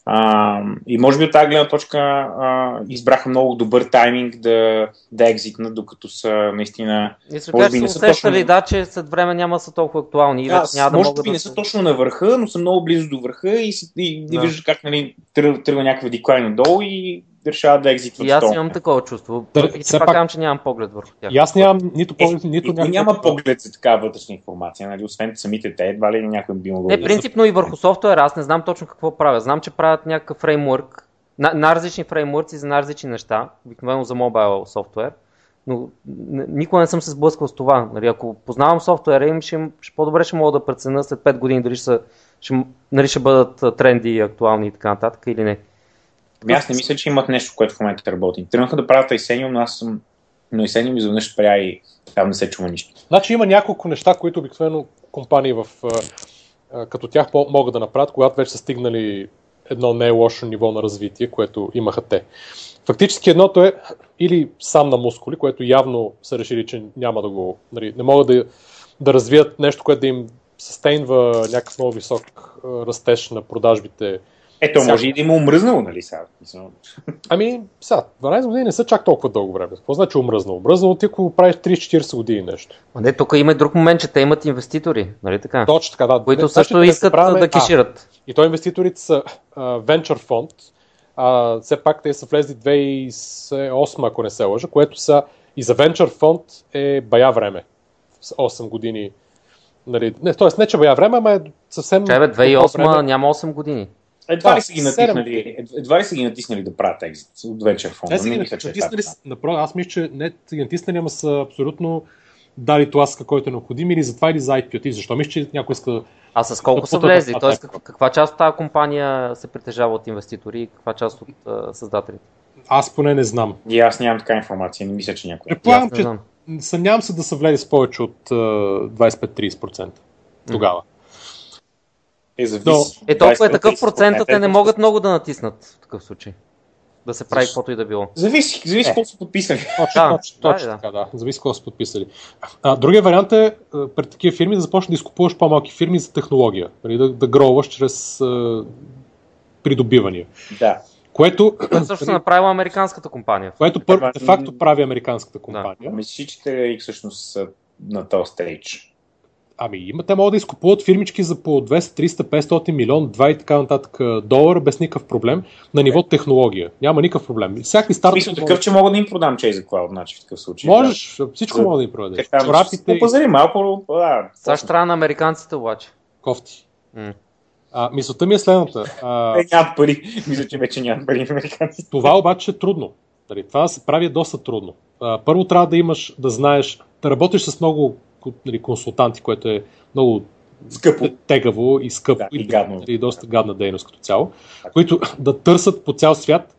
А, и може би от тази гледна точка а, избраха много добър тайминг да, да екзитнат, докато са наистина.
И може би не са точно... да, че след време няма са толкова актуални.
Да, няма да може би да не са точно на върха, но са много близо до върха и, и, и да. виждаш как нали, тръгва, някакъв деклайн надолу и решават да екзитват.
И аз имам такова чувство. И все пак казвам, че нямам поглед върху тях.
И аз нямам нито поглед, е, нито
нямам. Няма поглед за такава вътрешна информация, нали? освен самите те, едва ли някой би могъл.
Не, принципно и върху софтуера, аз не знам точно какво правя. Знам, че правят някакъв фреймворк, на, на различни фреймворци за на различни неща, обикновено за мобайл софтуер. Но никога не съм се сблъскал с това. Нали, ако познавам софтуера им, ще, ще по-добре ще мога да преценя след 5 години дали ще, ще, нали, ще бъдат тренди, актуални и така нататък или не.
Ами аз не мисля, че имат нещо, което в момента работи. Тръгнаха да правят Исениум, но аз съм но Исениум изведнъж спря и там не се чува нищо.
Значи има няколко неща, които обикновено компании в, като тях могат да направят, когато вече са стигнали едно не е лошо ниво на развитие, което имаха те. Фактически едното е или сам на мускули, което явно са решили, че няма да го... Нали, не могат да, да развият нещо, което да им състейнва някакъв много висок растеж на продажбите
ето, сега... може и да има умръзнало, нали сега?
Ами, сега, 12 години не са чак толкова дълго време. Какво значи умръзнало? Умръзнало ти, ако правиш 30-40 години нещо.
А не, тук има и друг момент, че те имат инвеститори, нали така?
Точно така, да.
Които не, също значи, искат да, да кешират.
А, и то инвеститорите са uh, Venture Fund, а, все пак те са влезли 2008, ако не се лъжа, което са и за Venture Fund е бая време. 8 години. Нали, не, т.е. не, че бая време, ама е съвсем...
Чай бе, 2008 време. няма 8 години.
Едва, ли са ги натиснали, едва ли са ги натиснали да правят екзит от вечер фонда?
Не, не, мисля, натиснали, напротив, аз мисля, че не са ги натиснали, ама са абсолютно дали тласка, който е необходим или за това или за IPO. Ти защо мисля, че някой иска
а с колко да са влезли? Тоест, каква, каква част от тази компания се притежава от инвеститори и каква част от uh, създателите?
Аз поне не знам.
И аз нямам така информация, не мисля, че някой.
Предполагам, че съмнявам се да са влезли с повече от uh, 25-30% тогава.
Е, зависи.
е толкова е такъв процент, те не могат много да натиснат в такъв случай. Да се прави каквото и да било.
Зависи, зависи е. колко са подписали.
Точно, да, точно, точно да, така, да. Зависи колко са подписали. А, другия вариант е пред такива фирми да започнеш да изкупуваш по-малки фирми за технология. Нали, да, да гроваш чрез а, придобивания.
Да.
Което.
Което също направила американската компания.
Което пър, де факто прави американската компания. Да.
Мислиш, че те всъщност са на този стейдж.
Ами има, те могат да изкупуват фирмички за по 200, 300, 500 милион, 2 и така нататък долара без никакъв проблем на ниво технология. Няма никакъв проблем. Всякакви
старт. Мисля такъв, че мога да им продам Chase за Cloud, значи в такъв случай.
Можеш, да. всичко за... мога да им продадеш.
Рапите... Пазари малко, да.
Саш трябва на американците обаче.
Кофти. Mm. А, мисълта ми е следната.
А... Те нямат пари. Мисля, че вече нямат пари американците.
Това обаче е трудно. Дали, това се прави доста трудно. А, първо трябва да имаш, да знаеш, да работиш с много нали, консултанти, което е много
скъпо.
тегаво и скъпо
да, и, гадно.
и доста гадна дейност като цяло, които да търсят по цял свят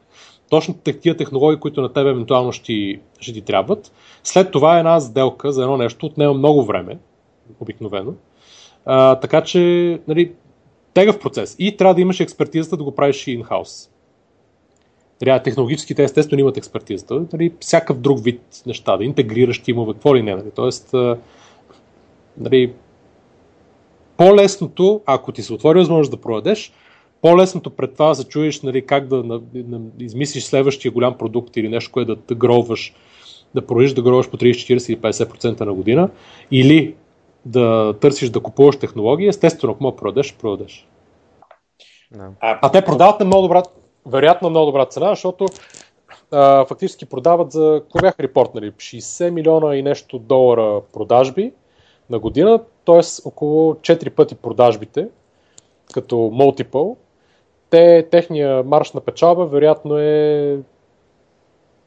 точно такива технологии, които на тебе евентуално ще, ще ти трябват. След това е една сделка за едно нещо отнема много време, обикновено. А, така че, нали, тегъв процес. И трябва да имаш експертизата да го правиш и in-house. Трябва технологически те естествено имат експертизата. Нали, всякакъв друг вид неща, да интегрираш тимове, какво ли не. Нали. Тоест, нали, по-лесното, ако ти се отвори възможност да продадеш, по-лесното пред това да се чуеш нали, как да, да, да измислиш следващия голям продукт или нещо, което да, да гроваш, да продължиш да гроваш по 30, 40 или 50% на година, или да търсиш да купуваш технологии, естествено, ако мога продадеш, продадеш. No. А, а те продават на много добра, вероятно много добра цена, защото а, фактически продават за, какво бяха репортнали, 60 милиона и нещо долара продажби на година, т.е. около 4 пъти продажбите, като multiple, те, техния марш на печалба вероятно е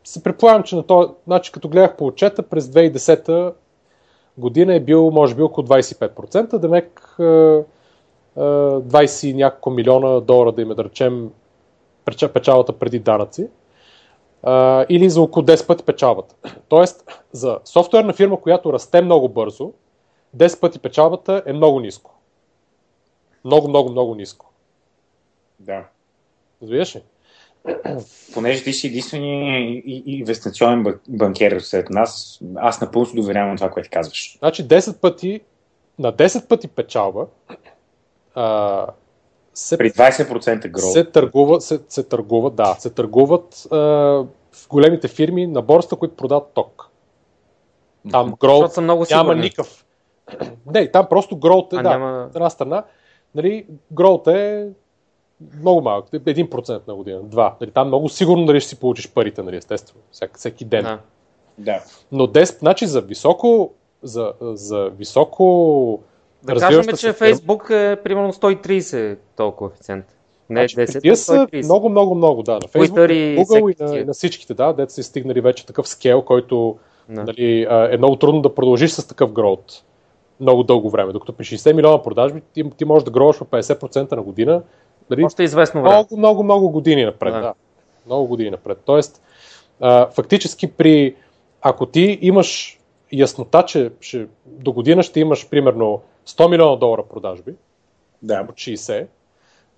се предполагам, че на то, значи като гледах по отчета през 2010 година е бил може би около 25%, демек 20 няколко милиона долара да им да речем печалата преди данъци или за около 10 пъти печалбата. Тоест, за софтуерна фирма, която расте много бързо, 10 пъти печалбата е много ниско. Много, много, много ниско.
Да.
Разбираш ли?
Понеже ти си единствения инвестиционен банкер сред нас, аз напълно се доверявам на това, което казваш.
Значи 10 пъти, на 10 пъти печалба а,
се, При 20% гроу.
Се търгува, се, се търгуват, да, се търгуват а, в големите фирми на борста, които продават ток. Там гроу няма никакъв. Не, там просто гроут е, а, да, няма... една страна. Нали, гроут е много малък, 1% на година, 2. Нали, там много сигурно нали, ще си получиш парите, нали, естествено, всеки, всеки ден.
Да. да.
Но 10, значи за високо, за, за високо
да кажем, че Facebook е примерно 130 толкова коефициент.
Не значи, 10, тия са много, много, много, да. На Facebook, и Google и на, на всичките, да, дете са стигнали вече такъв скел, който да. нали, е много трудно да продължиш с такъв гроут много дълго време. Докато при 60 милиона продажби ти, ти можеш да гроеш по 50% на година,
Дали, Още известно време.
Много, много, много години напред. Да. да. Много години напред. Тоест, а, фактически при, ако ти имаш яснота, че ще, до година ще имаш примерно 100 милиона долара продажби,
да.
от 60,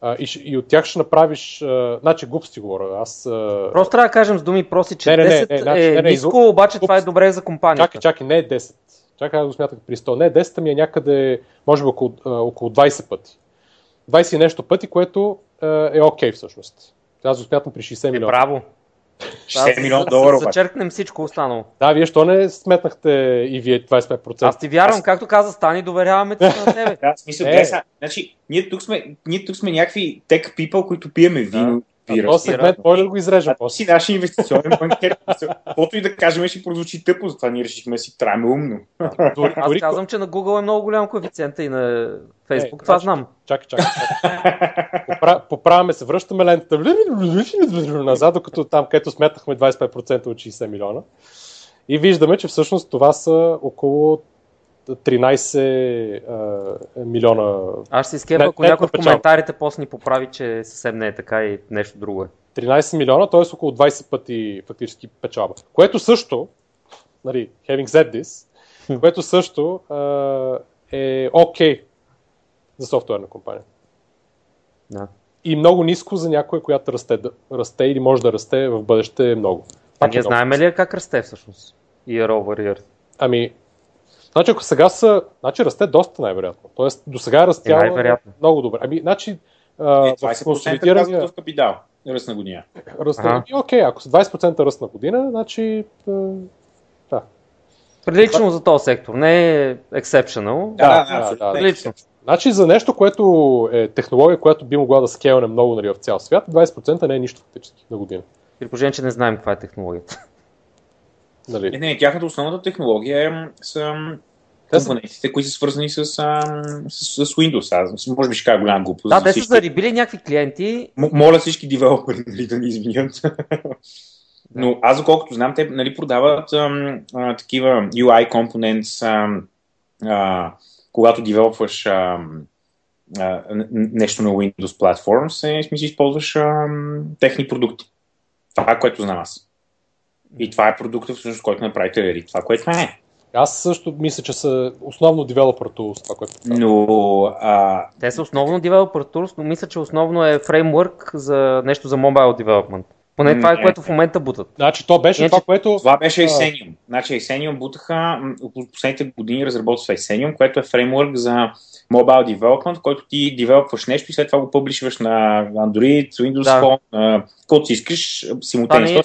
а, и, и от тях ще направиш, а, значи глупости говоря, аз... А...
Просто трябва да кажем с думи прости, че не, не, 10 не, не, значи, е не, не, ниско, не, обаче това е добре за компанията.
Чакай, чакай, не е 10. Чакай да го смятах при 100. Не, 10 ми е някъде, може би около, около 20 пъти. 20 и нещо пъти, което е, е окей okay, всъщност. Аз го смятам при 60 е, милиона.
Браво!
60 милиона долара.
Зачеркнем всичко останало.
Да, вие що не сметнахте и вие 25%?
Аз ти вярвам, аз... както каза Стани, доверяваме ти на тебе.
да, смисъл, е. значи, ние тук сме, ние тук сме някакви tech people, които пиеме вино,
а този сегмент може да го изрежем.
А си нашия инвестиционен банкер. Каквото и да кажем, ще прозвучи тъпо, затова ние решихме да си траем умно.
Аз казвам, че на Google е много голям коефициент и на Facebook, това знам.
Чакай, чакай. Поправяме се, връщаме лентата назад, докато там, където смятахме 25% от 60 милиона. И виждаме, че всъщност това са около 13 а, милиона.
Аз си скепа, ако някой в коментарите после ни поправи, че съвсем не е така и нещо друго е.
13 милиона, т.е. около 20 пъти фактически печалба. Което също, нали, having said this, което също а, е окей okay за софтуерна компания.
Да.
И много ниско за някой, която расте, расте или може да расте в бъдеще много.
Пак а ние знаем ли как расте всъщност? Year over year.
Ами, Значи, ако сега са, значи расте доста най-вероятно. Тоест, до сега е растяла е много добре. Ами, значи,
а, е, 20% консолидирания... в капитал. Ръст на година.
Ръст на година, окей, ако са 20% ръст на година, значи, да.
Прилично за този сектор, не е exceptional.
Да, да, да, да,
прилично.
Значи за нещо, което е технология, която би могла да скелне много нали, в цял свят, 20% не е нищо фактически на година.
При положение, че не знаем каква е технологията.
Нали? Не, не, тяхната основната технология е, са компонентите, които са свързани с, с, с, с Windows. Аз, може би ще кажа голям глупост.
Да, те са зарибили някакви клиенти.
М- моля всички девелопери нали, да ни извинят. Но аз, доколкото знам, те нали, продават а, а, такива UI components, а, а, когато девелопваш а, а, нещо на Windows Platforms, е, смисъл, използваш а, техни продукти. Това е което знам аз. И това е продуктът, всъщност, който направи Телерик. Това, което е.
Аз също мисля, че са основно developer tools, това, което казвам.
Но а,
Те са основно developer tools, но мисля, че основно е фреймворк за нещо за mobile development. Поне това е
Не.
което в момента бутат.
Значи то беше
Иначе-
това, което...
това беше
А.
Asenium. Значи Asenium бутаха, последните години разработва Asenium, което е фреймворк за mobile development, който ти девелопваш нещо и след това го публишваш на Android, Windows
Да.
Phone, каквото си искаш,
не,
симултанно.
е,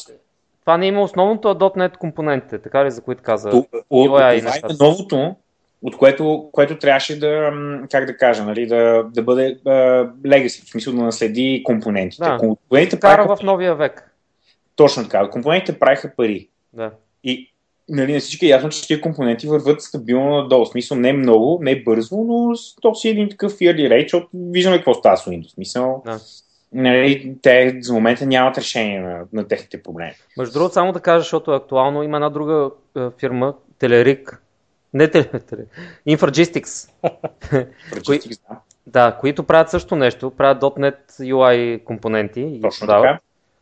това не има основното а .NET компонентите, така ли, за които каза? UI и
това е новото, от което, което трябваше да, как да кажа, нали, да, да бъде legacy, в смисъл да наследи компонентите.
Да.
Компонентите
Кара в новия век.
Точно така, компонентите правиха пари.
Да.
И нали, на всички е ясно, че тези компоненти върват стабилно надолу. В смисъл не много, не бързо, но то си един такъв early rate, защото виждаме какво става с Windows. В Смисъл,
Да.
Нали, те за момента нямат решение на, на техните проблеми.
Между другото, само да кажа, защото е актуално, има една друга е, фирма, Телерик, не Телерик, Infragistics,
Logistics, да,
да, които правят също нещо, правят .NET UI компоненти, и
точно
продават,
така.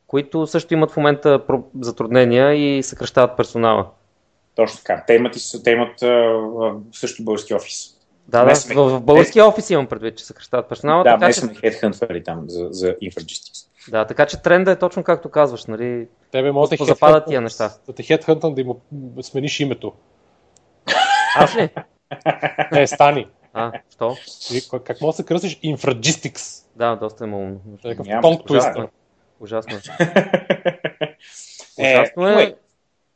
които също имат в момента затруднения и съкръщават персонала.
Точно така. Те имат, и те имат също български офис.
Да, да,
сме-
в, в българския офис имам предвид, че съкръщават персонала,
да,
така, че,
сме хедхънтвали там за, за Infragistics.
да, така че тренда е точно както казваш, нали?
Тебе може да
Западат тия неща.
Да те хедхънтам да им смениш името.
Аз ли?
Не, стани.
А, що?
Кой- Как може да се кръстиш Infragistics?
Да, доста е умно.
Такъв
Няма
тонг твистър.
Ужасно е.
Е,
Ужасно е,
anyway,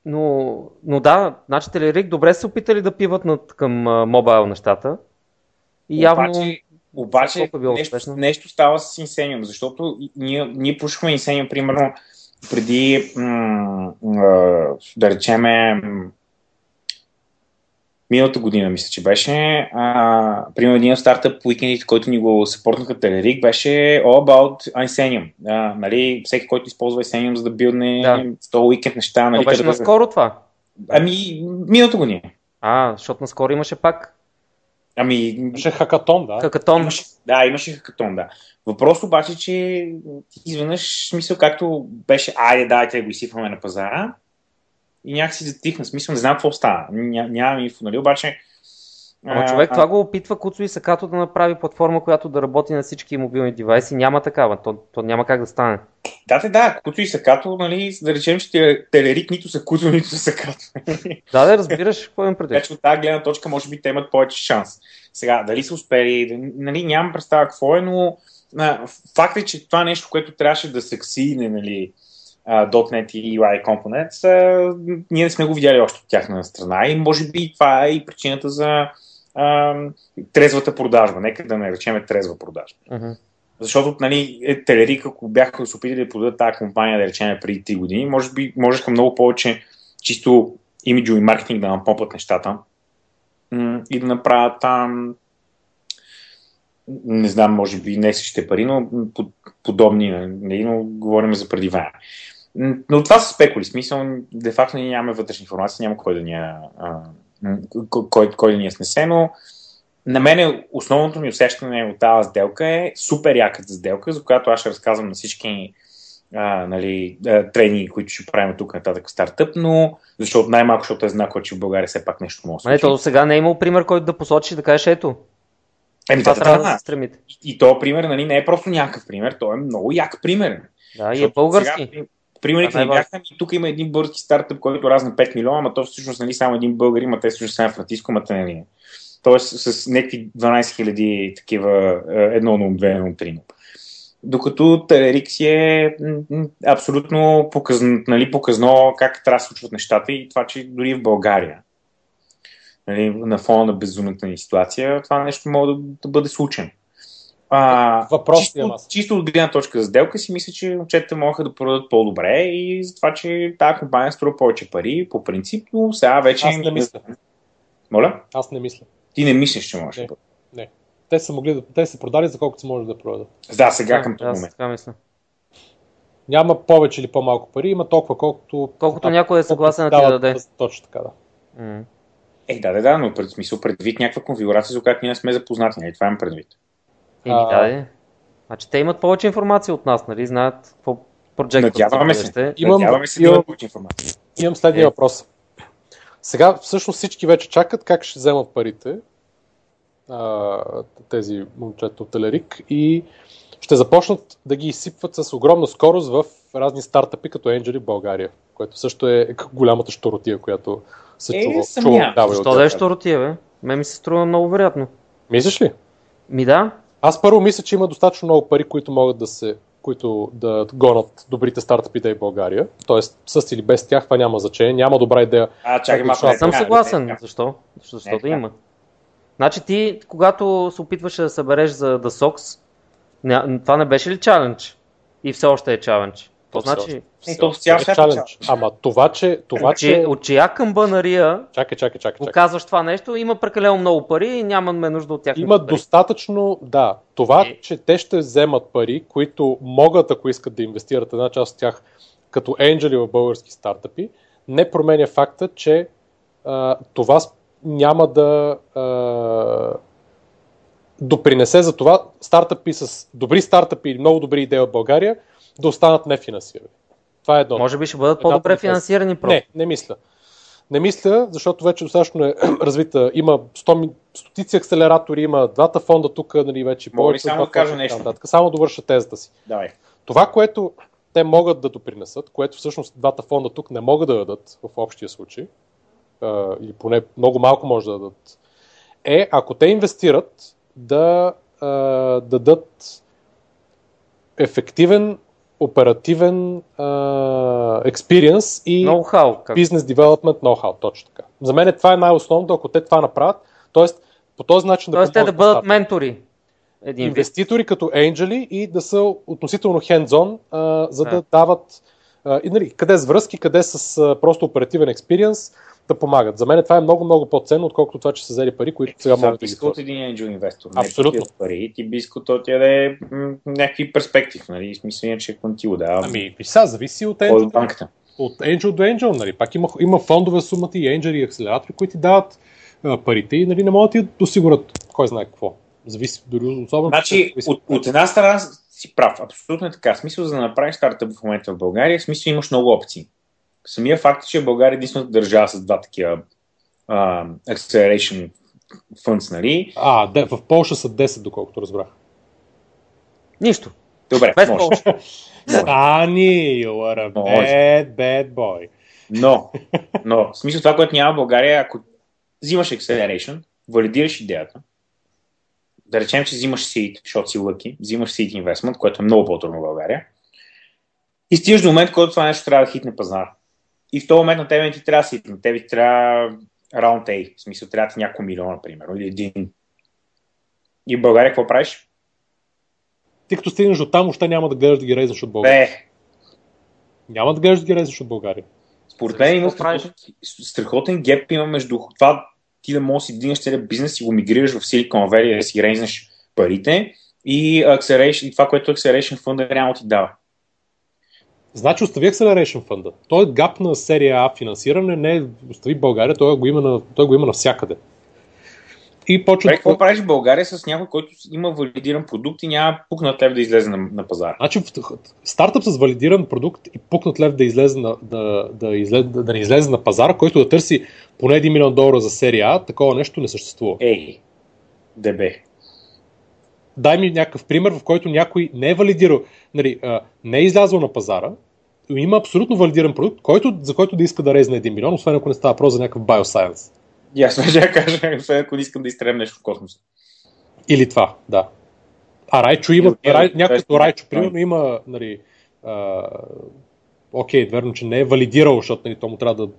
но, но да, значи Телерик добре са се опитали да пиват над, към а, мобайл нещата. И явно...
Обаче, обаче
е било
нещо,
успешно?
нещо става с Insenium, защото ние, ние пушахме Insenium, примерно, преди, м- м- да речеме, миналата година, мисля, че беше, а, примерно един от стартъп уикендите, който ни го съпортнаха Телерик, беше All About Insenium. А, нали, всеки, който използва Insenium, за да билдне
Да.
100 уикенд неща. Нали,
беше
къде-
наскоро това.
Ами, миналата година.
А, защото наскоро имаше пак
Ами,
Беше хакатон, да.
какатон.
Имаше, да, имаше хакатон, да. Въпрос обаче, че изведнъж, смисъл, както беше, айде, дайте да го изсипваме на пазара, и някакси затихна. Смисъл, не знам какво става. Ня, нямам инфо, нали? Обаче...
Ама
а,
човек това го опитва Куцо и Сакато да направи платформа, която да работи на всички мобилни девайси. Няма такава. То, то няма как да стане.
Да, да, да, Куцо и Сакато, нали, да речем, че Теле- Телерик нито са Куцо, нито са Сакато.
Да, да, разбираш какво
така
предвид.
че от тази гледна точка, може би, те имат повече шанс. Сега, дали са успели, нали, нямам представа какво е, но а, факт е, че това нещо, което трябваше да съксине, нали, а, .NET и UI Components, а, ние не сме го видяли още от тяхна страна и може би това е и причината за а, трезвата продажба. Нека да не речеме трезва продажба.
Мгм.
Защото, нали, е, Телерик, ако бяха се опитали да продадат тази компания, да речем, преди 3 години, може би можеха много повече чисто имиджови маркетинг да напомпат нещата м, и да направят там не знам, може би не същите пари, но по- подобни, нали, но говорим за преди време. Но това са спекули, смисъл, де факто ние нямаме вътрешна информация, няма кой да ни я, кой, кой, да ни я снесе, но на мен основното ми усещане от тази сделка е супер яката сделка, за която аз ще разказвам на всички а, нали, трени, които ще правим тук нататък в стартъп, но защото най-малко, защото е знак, че в България все пак нещо може да.
Ето, до сега не е имал пример, който да посочи да кажеш ето.
Еми,
Това
да,
трябва
да,
да
да.
се стремите.
И то пример нали, не е просто някакъв пример, той е много як пример.
Да, и е
Защото
български.
Сега, примерите
е
ни бяха, ами, тук има един български стартъп, който разна 5 милиона, ама то всъщност нали, само един българ има, те всъщност Сан Франциско, те нали. Тоест с някакви 12 хиляди такива е, едно на две на три. Докато Телерик си е абсолютно показно, нали, показно как трябва да случват нещата и това, че дори в България нали, на фона на безумната ни ситуация, това нещо може да, да бъде случайно. А,
Въпрос
чисто,
имам аз.
чисто от гледна точка за сделка си мисля, че момчетата могат да продадат по-добре и за това, че тази компания струва повече пари, по принцип, но сега вече...
Аз не мисля.
Моля?
Аз не мисля.
Ти не мислиш, че можеш
Не.
да бъде.
Те са могли да, те са продали за колкото се може да продадат.
Да, сега
Да,
към този момент.
така мисля.
Няма повече или по-малко пари, има толкова колкото...
Колкото някой е съгласен да ти даде.
Точно така, да.
Е, да, да, да, но пред смисъл предвид някаква конфигурация, за която ние не сме запознати, нали? Това имам предвид.
Еми,
А.
да, де. Значи те имат повече информация от нас, нали? Знаят какво Project
Надяваме се.
бъдеще.
Имам-
Надяваме се да
имам-
има повече информация.
Имам следния
Е.
въпрос. Сега всъщност всички вече чакат как ще вземат парите а, тези момчета от Телерик и ще започнат да ги изсипват с огромна скорост в разни стартъпи като Angel в България, което също е голямата щуротия, която се
Е,
чува.
съмнявам.
чува
Защо да е щуротия, бе? Ме ми се струва много вероятно.
Мислиш ли?
Ми да,
Аз първо мисля, че има достатъчно много пари, които могат да се които да гонат добрите стартъпи да и в България. Тоест, с или без тях, това няма значение. Няма добра идея.
А, чакай малко.
не
не
съм
не
съгласен.
така.
Защо? Защо, защо
Не е
да
така.
има? Значи ти, когато се опитваше да събереш за The Sox, това не беше ли чалендж? И все още е чалендж. То значи,
Е, то в цял
е
свят е.
Ама това, че... Това,
от, че...
че...
от чия камбанария
Чакай, чакай, чакай. чакай.
показваш това нещо, има прекалено много пари и нямаме нужда от тях.
Има достатъчно, да. Това,
Е.
че те ще вземат пари, които могат, ако искат да инвестират една част от тях като енджели в български стартъпи, не променя факта, че а, това няма да а, допринесе за това стартъпи с добри стартъпи или много добри идеи в България да останат нефинансирани. Това е едно.
Може би ще бъдат по-добре финансирани просто.
Не, не мисля. Не мисля, защото вече достатъчно е развита. Има 100, ми- стотици акселератори, има двата фонда тук, нали, вече
Мога
повече
само да кажа нещо?
нататък. Само довърша тезата си.
Давай.
Това, което те могат да допринесат, което всъщност двата фонда тук не могат да дадат в общия случай, а, или поне много малко може да дадат, е ако те инвестират да а, дадат ефективен, оперативен експириенс и бизнес девелопмент ноу-хау, точно така. За мен това е най-основното, ако те това направят, т.е. по този начин
Тоест те да бъдат
на
ментори. Един вид.
инвеститори като енджели и да са относително а, за да,
Да.
дават а, и, нали, къде с връзки, къде с а, просто оперативен експириенс да помагат. За мен това е много, много по-ценно, отколкото това, че са взели пари, които сега могат да ги
от един angel инвестор.
Абсолютно.
Не пари, ти би искал той ти да м, някакви перспектив, нали? Смисъл, ако не ти го дава.
Ами, сега, зависи от Angel,
от банката.
от angel до angel. Нали. Пак има, има фондове сумата и angel и акселератори, които ти дават а, парите и нали, не могат да ти осигурят кой знае какво. Зависи дори особено.
Значи,
зависи
от, от една страна си прав. Абсолютно е така. Смисъл, за да направиш стартъп в момента в България, смисъл имаш много опции. Самия факт че България е единствената държава с два такива а, acceleration funds, нали?
А, де, в Польша са 10, доколкото разбрах.
Нищо.
Добре,
Без
може.
Полша.
Стани, you are a bad, bad boy.
Но, но, в смисъл това, което няма в България, ако взимаш acceleration, валидираш идеята, да речем, че взимаш seed, защото си лъки, взимаш seed investment, което е много по-трудно в България, и стигаш до момент, който това нещо трябва да хитне пазара. И в този момент на тебе не ти трябва да хитне, тебе ти трябва round A, в смисъл трябва ти няколко милиона, примерно, или един. И в България какво правиш?
Ти като стигнеш до там, още няма да гледаш да ги резнеш от България.
Бе,
Няма да гледаш да ги резнеш от България.
Според мен има страхотен, страхотен геп има между това ти да можеш да си дигнеш целият бизнес и го мигрираш в Silicon Valley и да си рейзнеш парите и, acceleration, и това, което Acceleration фонда реално ти дава.
Значи остави Acceleration фонда. Той е гап на серия А финансиране, не е остави България, той го има, на, той го има навсякъде. И почва
какво правиш в България с някой, който има валидиран продукт и няма пукнат лев да излезе на, на пазара?
Значи стартъп с валидиран продукт и пукнат лев да, излезе на, да, да, излезе, да, да не излезе на пазара, който да търси поне 1 милион долара за серия А, такова нещо не съществува.
Ей, дебе.
дай ми някакъв пример, в който някой не е валидирал, нали, не е излязъл на пазара, има абсолютно валидиран продукт, който, за който да иска да резне 1 милион, освен ако не става въпрос за някакъв bioscience.
И аз ще я кажа, освен ако не искам да изстрелям нещо в космоса.
Или това, да. А Райчо има,
Или-
рай, някой като Райчо, примерно, има, нали, а, окей, верно, че не е валидирал, защото нали, то му трябва да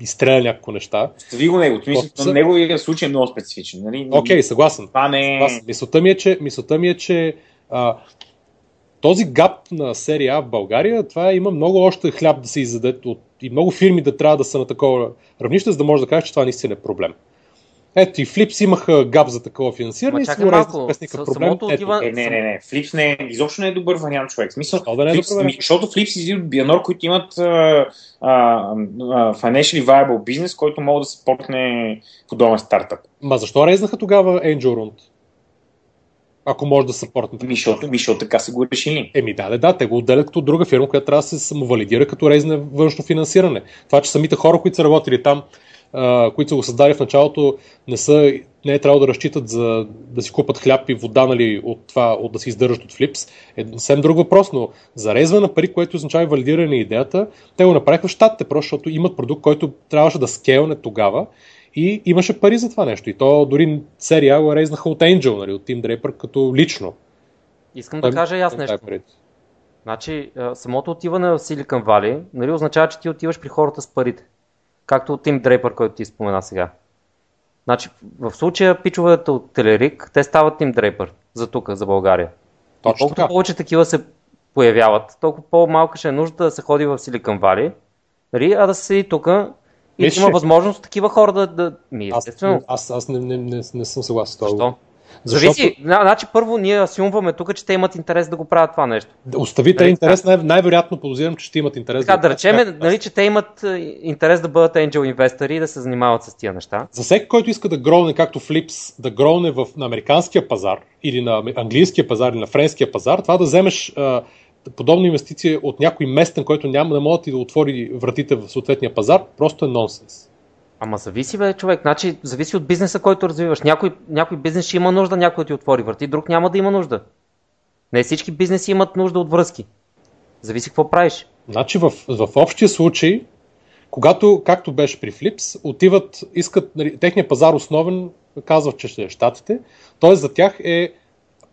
изстреля някакво неща.
Стави го него. Смисъл,
са?
неговия случай е много специфичен. Нали?
Окей, съгласен.
Това не е...
Аз, мисълта ми е, че, мисълта ми е, че а, този гап на серия А в България, това има много още хляб да се изяде от, и много фирми да трябва да са на такова равнище, за да може да кажеш, че това наистина е проблем. Ето и Флипс имаха гап за такова финансиране
Ма чакай малко, с-
проблем.
самото
Ето,
отива-
Е, не, не, не. Флипс не, е- изобщо не е добър вариант човек. Смисъл,
да не е
Флипс,
добър
ми, защото Флипс излизат от Бианор, които имат а, а, а, financially viable бизнес, който могат да се портне подобен стартъп.
Ма защо резнаха тогава Angel Round? Ако може да съпортнат.
Мишото, Мишо така са го решили.
Еми да, да, да, те го отделят като друга фирма, която трябва да се самовалидира като рейзне външно финансиране. Това, че самите хора, които са работили там, а, които са го създали в началото, не, са, не е трябвало да разчитат за да си купат хляб и вода нали, от това, от да се издържат от флипс, е съвсем друг въпрос, но за резване на пари, което означава валидиране на идеята, те го направиха в щатите, просто защото имат продукт, който трябваше да скелне тогава и имаше пари за това нещо. И то дори серия го рейзнаха от Angel, нали, от Team Draper, като лично.
Искам да кажа и аз нещо. Значи, самото отиване в Silicon Valley нали, означава, че ти отиваш при хората с парите. Както от Тим Дрейпър, който ти спомена сега. Значи, в случая пичовете от Телерик, те стават Тим Дрейпър за тук, за България. Точно Колкото така. повече такива се появяват, толкова по-малка ще е нужда да се ходи в Silicon Valley, нали, а да се седи тук и Виж, има възможност такива хора да... да... Ми,
естествено. Аз, аз, аз не, не, не, не съм съгласен с това.
Защо? Защото... Зависи. Значи първо ние асюмваме тук, че те имат интерес да го правят това нещо.
Оставите нали, интерес, най- най-вероятно подозирам, че ще имат интерес.
Така, да, да речем, нали, че те имат е, интерес да бъдат angel инвестори и да се занимават с тия неща.
За всеки, който иска да гроуне както Flips, да гроуне в, на американския пазар или на английския пазар или на френския пазар, това да вземеш а, подобна инвестиция от някой местен, който няма да могат и да отвори вратите в съответния пазар, просто е нонсенс.
Ама зависи, бе, човек. Значи, зависи от бизнеса, който развиваш. Някой, някой бизнес ще има нужда, някой да ти отвори врати, друг няма да има нужда. Не всички бизнеси имат нужда от връзки. Зависи какво правиш.
Значи в, в общия случай, когато, както беше при Flips, отиват, искат, нали, техния пазар основен, казва, че ще е щатите, т.е. за тях е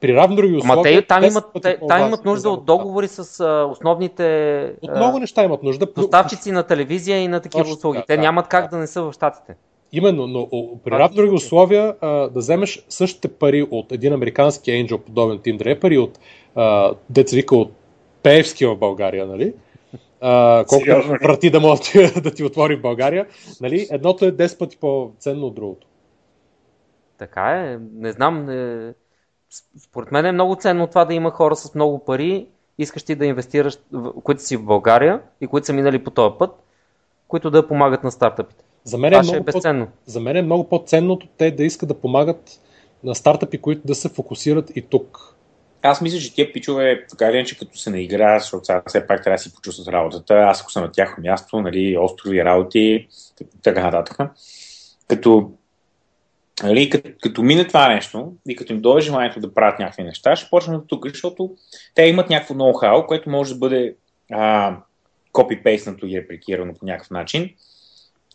при равни други условия. Ама
те там имат, те, там имат нужда от договори с а, основните.
От много неща имат нужда.
Доставчици на телевизия и на такива Точно, услуги. Да, те да, нямат как да. да не са в щатите.
Именно, но при равни други условия а, да вземеш същите пари от един американски енджел, подобен Тим Дрепър и от деца вика от Пеевски в България, нали? А, колко врати да може да ти отвори в България, нали? Едното е 10 пъти по-ценно от другото.
Така е, не знам, не според мен е много ценно това да има хора с много пари, искащи да инвестираш, които си в България и които са минали по този път, които да помагат на стартъпите.
За мен, е много е безценно. По, за мен е много по-ценното те да искат да помагат на стартъпи, които да се фокусират и тук.
Аз мисля, че тия пичове, така или иначе, като се наиграят, защото сега все пак трябва да си почувстват работата. Аз ако съм на тяхно място, нали, острови, работи, така нататък. Като Нали, като, като мине това нещо и като им дойде желанието да правят някакви неща, ще почнат от тук, защото те имат някакво ноу-хау, което може да бъде копипейснато и репликирано по някакъв начин.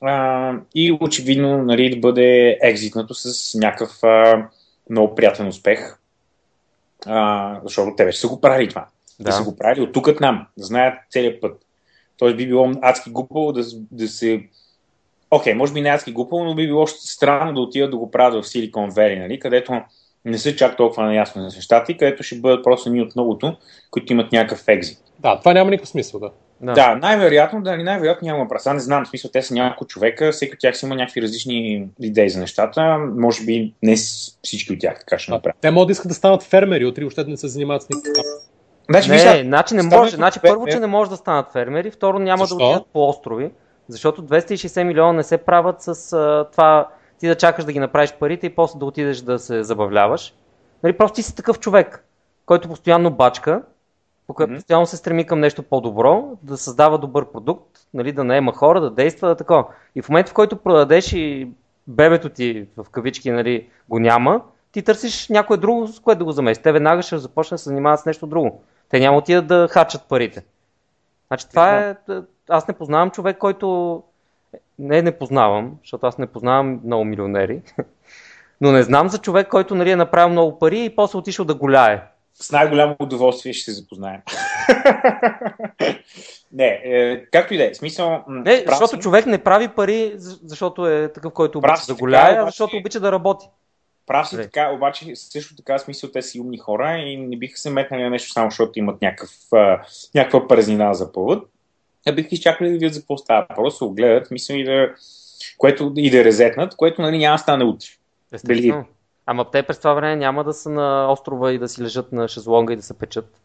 А, и очевидно нали, да бъде екзитнато с някакъв а, много приятен успех. А, защото те вече са го правили това. Да. Те са го правили от тук нам, да знаят целият път. Тоест би било адски глупаво да, да се Окей, okay, може би не адски глупаво, но би било странно да отидат да го правят в Silicon Valley, нали, където не са чак толкова наясно на нещата и където ще бъдат просто ни от многото, които имат някакъв екзит.
Да, това няма никакъв смисъл, да.
Да, да най-вероятно, да, най-вероятно няма праса, не знам, в смисъл, те са няколко човека, всеки от тях си има някакви различни идеи за нещата, може би не всички от тях така ще направят.
Те могат да искат да станат фермери, утре въобще да не се занимават с никакъв.
Значи, не, значи не може, значи първо, че не може да станат фермери, второ няма Защо? да отидат по острови, защото 260 милиона не се правят с а, това ти да чакаш да ги направиш парите и после да отидеш да се забавляваш. Нали, просто ти си такъв човек, който постоянно бачка, mm-hmm. постоянно се стреми към нещо по-добро, да създава добър продукт, нали, да наема хора, да действа, да такова. И в момента, в който продадеш и бебето ти в кавички нали, го няма, ти търсиш някое друго, с което да го замести. Те веднага ще започнат да се занимават с нещо друго. Те няма отидат да хачат парите. Значи това е аз не познавам човек, който... Не, не познавам, защото аз не познавам много милионери. Но не знам за човек, който нали, е направил много пари и после отишъл да голяе.
С най-голямо удоволствие ще се запознаем. не, е, както и да е. Смисъл,
не, защото си... човек не прави пари, защото е такъв, който обича да голяе, а защото обича да работи.
Прав си така, обаче също така смисъл те са умни хора и не биха се метнали на нещо само защото имат някакъв, някаква празнина за повод а бих изчакали да видят за какво става. Просто го гледат, мисля и да, което, и да резетнат, което нали, няма да стане утре.
Естествено. Ама те през това време няма да са на острова и да си лежат на шезлонга и да се печат.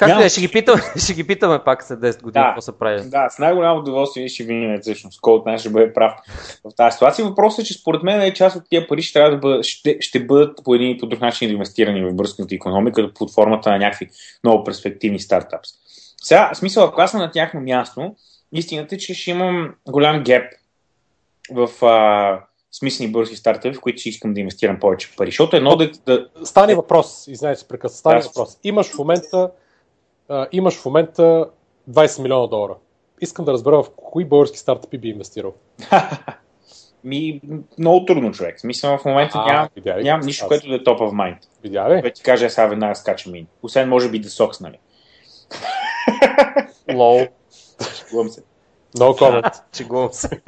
Както
Няма-
е, ще ги, питаме, ще ги питаме пак след 10 години
Да.
какво са правили.
Да, с най-голямо удоволствие ще видим всъщност кой от нас ще бъде прав в тази ситуация. Въпросът е, че според мен е част от тия пари ще, трябва да бъдат, ще, ще бъдат по един и по друг начин инвестирани в бързната економика под формата на някакви много перспективни стартапс. Сега, в смисъл, ако аз съм на тяхно място, истината е, че ще имам голям геп в а, смислени бързи стартъпи, в които ще искам да инвестирам повече пари. Защото едно да, да
Стани въпрос, извинявайте, се прекъсна. Стани
Да.
въпрос. Имаш в момента, а, имаш в момента 20 милиона долара. Искам да разбера в кои български стартъпи би инвестирал.
ми, много трудно човек. В Смисъл, в момента
А,
нямам,
видя
нямам нищо,
Аз-
което да е top of mind.
Видя ли?
Вече кажа, сега веднага скачам и. Освен може би да сокс, нали?
Лоу.
Шегувам се.
No comment.
Чегувам се.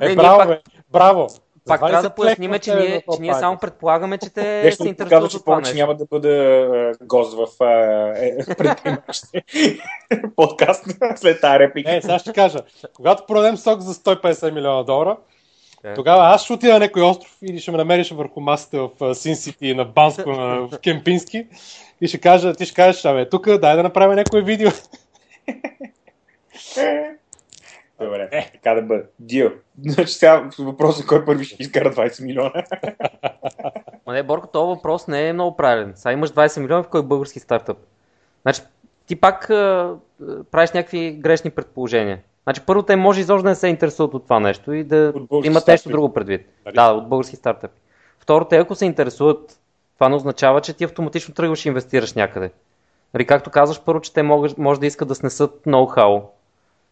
Е,
ние
браво, бе. Браво.
Пак трябва да поясним, че ние, че ние само предполагаме, че те
Нещо
се интересуват
казва,
от
че повече няма да бъда е, гост в е, е, подкаст след тази реплика.
Не, сега ще кажа. Когато продадем сок за 150 милиона долара,
Е.
тогава аз ще отида на някой остров или ще ме намериш върху масата в Син Сити, на Банско, на, в Кемпински и ще кажа, ти ще кажеш, абе, тук дай да направим някое видео.
Добре, е, така да бъде. Дил. Значи сега въпросът е кой първи ще изкара 20 милиона.
Ма не, Борко, този въпрос не е много правилен. Сега имаш 20 милиона в кой български стартъп. Значи, ти пак а, правиш някакви грешни предположения. Значи, първо, те може изобщо да не се интересуват от това нещо и да имат нещо друго предвид.
Нали?
Да, от български стартъпи. Второ, те ако се интересуват, това не означава, че ти автоматично тръгваш и инвестираш някъде. Нали, както казваш, първо, че те могат, може да искат да снесат ноу-хау.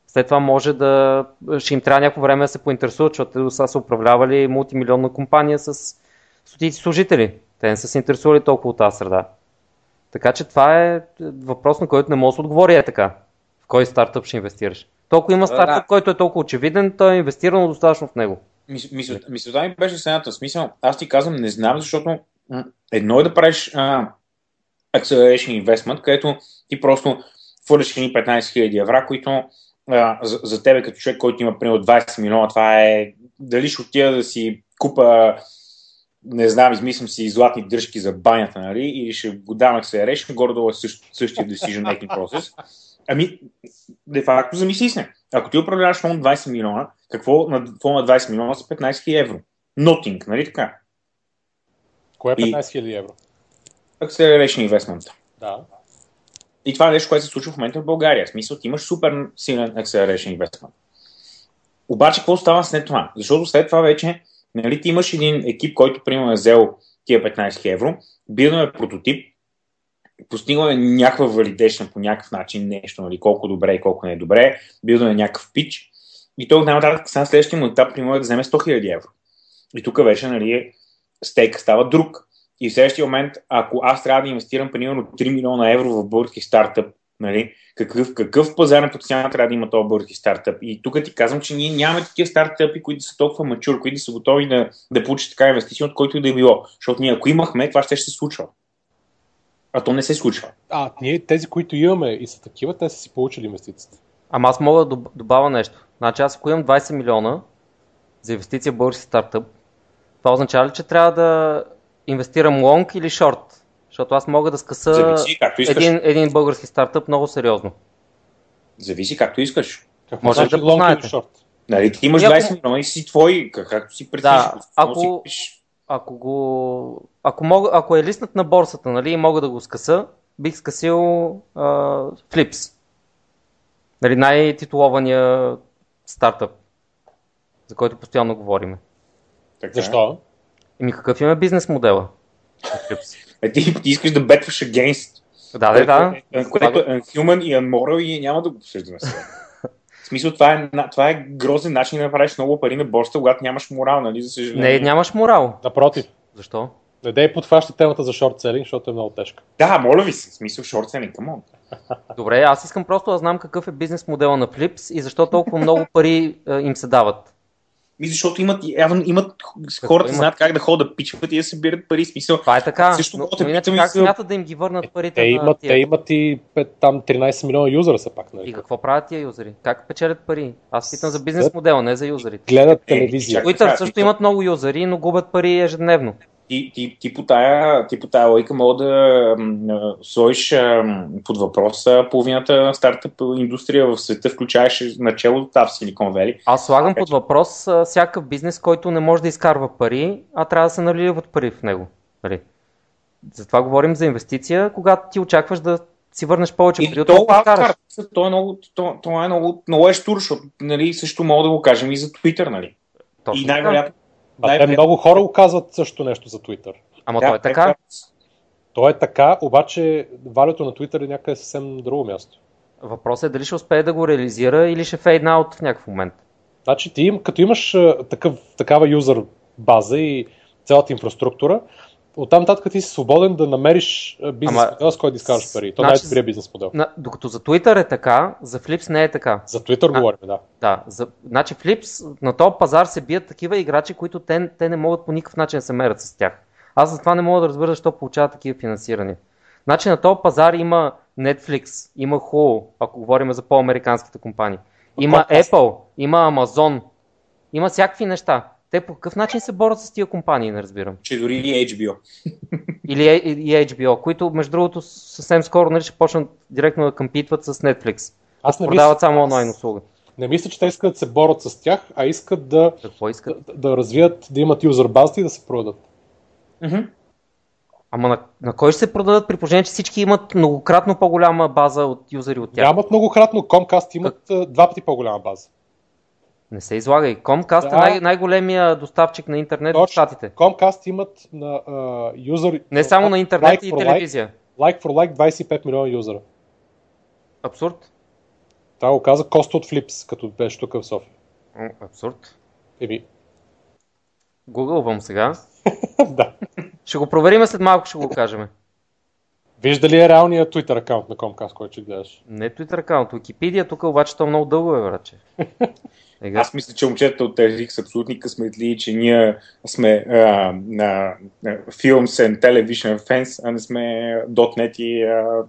След това може да ще им трябва някакво време да се поинтересуват, защото те до сега са управлявали мултимилионна компания с стотици служители. Те не са се интересували толкова от тази среда. Така че това е въпрос, на който не може да отговори е така. В кой стартъп ще инвестираш? Толкова има стартъп,
да.
който е толкова очевиден, той е инвестирано достатъчно в него.
Мис- мисъл- Мисълта ми беше следната. Смисъл, аз ти казвам, не знам, защото едно е да правиш а, acceleration investment, където ти просто хвърляш едни 15 000 евра, които а, за, за тебе като човек, който има примерно 20 милиона, това е дали ще отида да си купа не знам, измислям си златни дръжки за банята, нали, или ще го дам acceleration, горе-долу е същ, същия decision making process. Ами, де факто замисли се. Ако ти управляваш фонд 20 милиона, какво на фонд на 20 милиона са 15 000 евро? Nothing, нали така?
Кое е
И-
15 000 евро?
Acceleration investment.
Да.
И това е нещо, което се случва в момента в България. В смисъл, ти имаш супер силен acceleration investment. Обаче, какво става след това? Защото след това вече, нали, ти имаш един екип, който, примерно, е взел тия 15 000 евро, билдно е прототип, постигнал е някаква validation по някакъв начин, нещо, нали, колко добре и колко не е добре, билдно е някакъв пич, и той най-нататък сега следващия му етап, примерно, е да вземе 100 000 евро. И тук вече, нали, стейк става друг. И в следващия момент, ако аз трябва да инвестирам примерно 3 милиона евро в български стартъп, нали, какъв, какъв пазарен потенциал трябва да има този български стартъп? И тук ти казвам, че ние нямаме такива стартъпи, които са толкова мачур, които са готови да, да получат така инвестиция, от който и да е било. Защото ние, ако имахме, това ще се случва. А то не се случва.
А, ние тези, които имаме и са такива, те са си получили инвестицията.
Ама аз мога да доб- добавя нещо. Значи аз ако имам 20 милиона за инвестиция в български стартъп, това означава ли, че трябва да инвестирам лонг или шорт? Защото аз мога да скъса
Зависи както искаш.
един, един български стартъп много сериозно.
Зависи както искаш.
Какво
Може
значи
да
лонг
познаете.
или шорт?
Нали, ти имаш
И ако-
20 милиона и си твой, как- както си прецениш.
Да, ако-
си.
Ако го... Ако, мога, ако е листнат на борсата, нали, и мога да го скъса, бих скъсил а, Flips. Нали, най-титулования стартъп, за който постоянно говорим.
Така.
Защо?
Еми какъв им е бизнес модела?
Е, ти, ти искаш да бетваш against
да, да, да.
Което, което е human и unmoral и няма да го обсъждаме сега. В смисъл, това е, това е грозен начин да направиш много пари на борста, когато нямаш морал, нали, за съжаление.
Не, нямаш морал.
Напротив,
Защо?
не дей подхваща темата за шорт селинг, защото е много тежка.
Да, моля ви се, смисъл, шорт селинг, камон.
Добре, аз искам просто да знам какъв е бизнес модела на Flips и защо толкова много пари а, им се дават.
Ми, защото имат, явно имат, хората
имат?
знаят как да ходят да пичват и да събират пари, смисъл.
Това е така,
Също
но, но иначе как смятат да им ги върнат парите
Те
на
имат,
тия?
те имат и там 13 милиона юзера са пак, нали?
И какво правят тия юзери? Как печелят пари? Аз питам за бизнес модела, не за юзерите.
Гледат
Е,
телевизия.
Twitter също имат много юзери, но губят пари ежедневно.
Ти, ти, ти, по тая, ти по тая лойка мога да сложиш под въпроса половината стартъп индустрия в света, включаваш начало там в Silicon Valley.
Аз слагам под въпрос всякакъв бизнес, който не може да изкарва пари, а трябва да се наливат пари в него. Нали? Затова говорим за инвестиция, когато ти очакваш да си върнеш повече пари, от
то,
колкото вкараш.
Wildcard, то е много, то, това е много, много е штур, защото нали, също мога да го кажем и за Twitter, нали?
Точно
и най-вероятно.
А те много хора го казват също нещо за Twitter.
Ама
Да,
то е така.
То е така, обаче валюто на Twitter е някъде съвсем друго място.
Въпросът е дали ще успее да го реализира или ще фейдна аут в някакъв момент.
Значи ти им, като имаш такъв, такава юзър база и цялата инфраструктура, оттам нататък ти си свободен да намериш бизнес
Ама,
модел, с който да изкараш пари. То
значи-
най добрият бизнес модел.
На, докато за Twitter е така, за Flips не е така.
За Twitter
А.
говорим, да.
Да, за, значи Flips, на този пазар се бият такива играчи, които те, те не могат по никакъв начин да се мерят с тях. Аз затова не мога да разбера защо получават такива финансирания. Значи на този пазар има Netflix, има Hulu, ако говорим за по-американските компании. Има. Apple, има Amazon, има всякакви неща. Те по какъв начин се борят с тия компании, не разбирам.
Че дори и HBO.
Или е- и HBO, които между другото съвсем скоро нали, ще почнат директно да компитват с Netflix.
Аз не
Продават
мисля,
само онлайн услуга.
не мисля, че те искат да се борят с тях, а искат да,
Какво искат?
да, да развият, да имат юзър база и да се продадат.
Ама на, на кой ще се продадат при положение, че всички имат многократно по-голяма база от юзери от тях?
Нямат многократно, Comcast имат а, два пъти по-голяма база.
Не се излагай. Comcast
Да.
е най- най-големия доставчик на интернет в
Точно.
Штатите.
Comcast имат на а, юзър...
Не само на интернет
like
и телевизия.
Like, like for like 25 милиона юзера.
Абсурд.
Това го каза Коста от Flips, като беше тук в София.
Абсурд.
Еми,
Гугълвам сега.
да.
Ще го проверим след малко, ще го кажем.
Вижда ли е реалният Twitter акаунт на Comcast, който ще гледаш?
Не Twitter аккаунт, Wikipedia, тук обаче то много дълго е, враче. Ега.
Аз мисля, че момчета от TRX са абсолютни късметли, че ние сме а, на, на Films and Television fans, а не сме .NET и, а,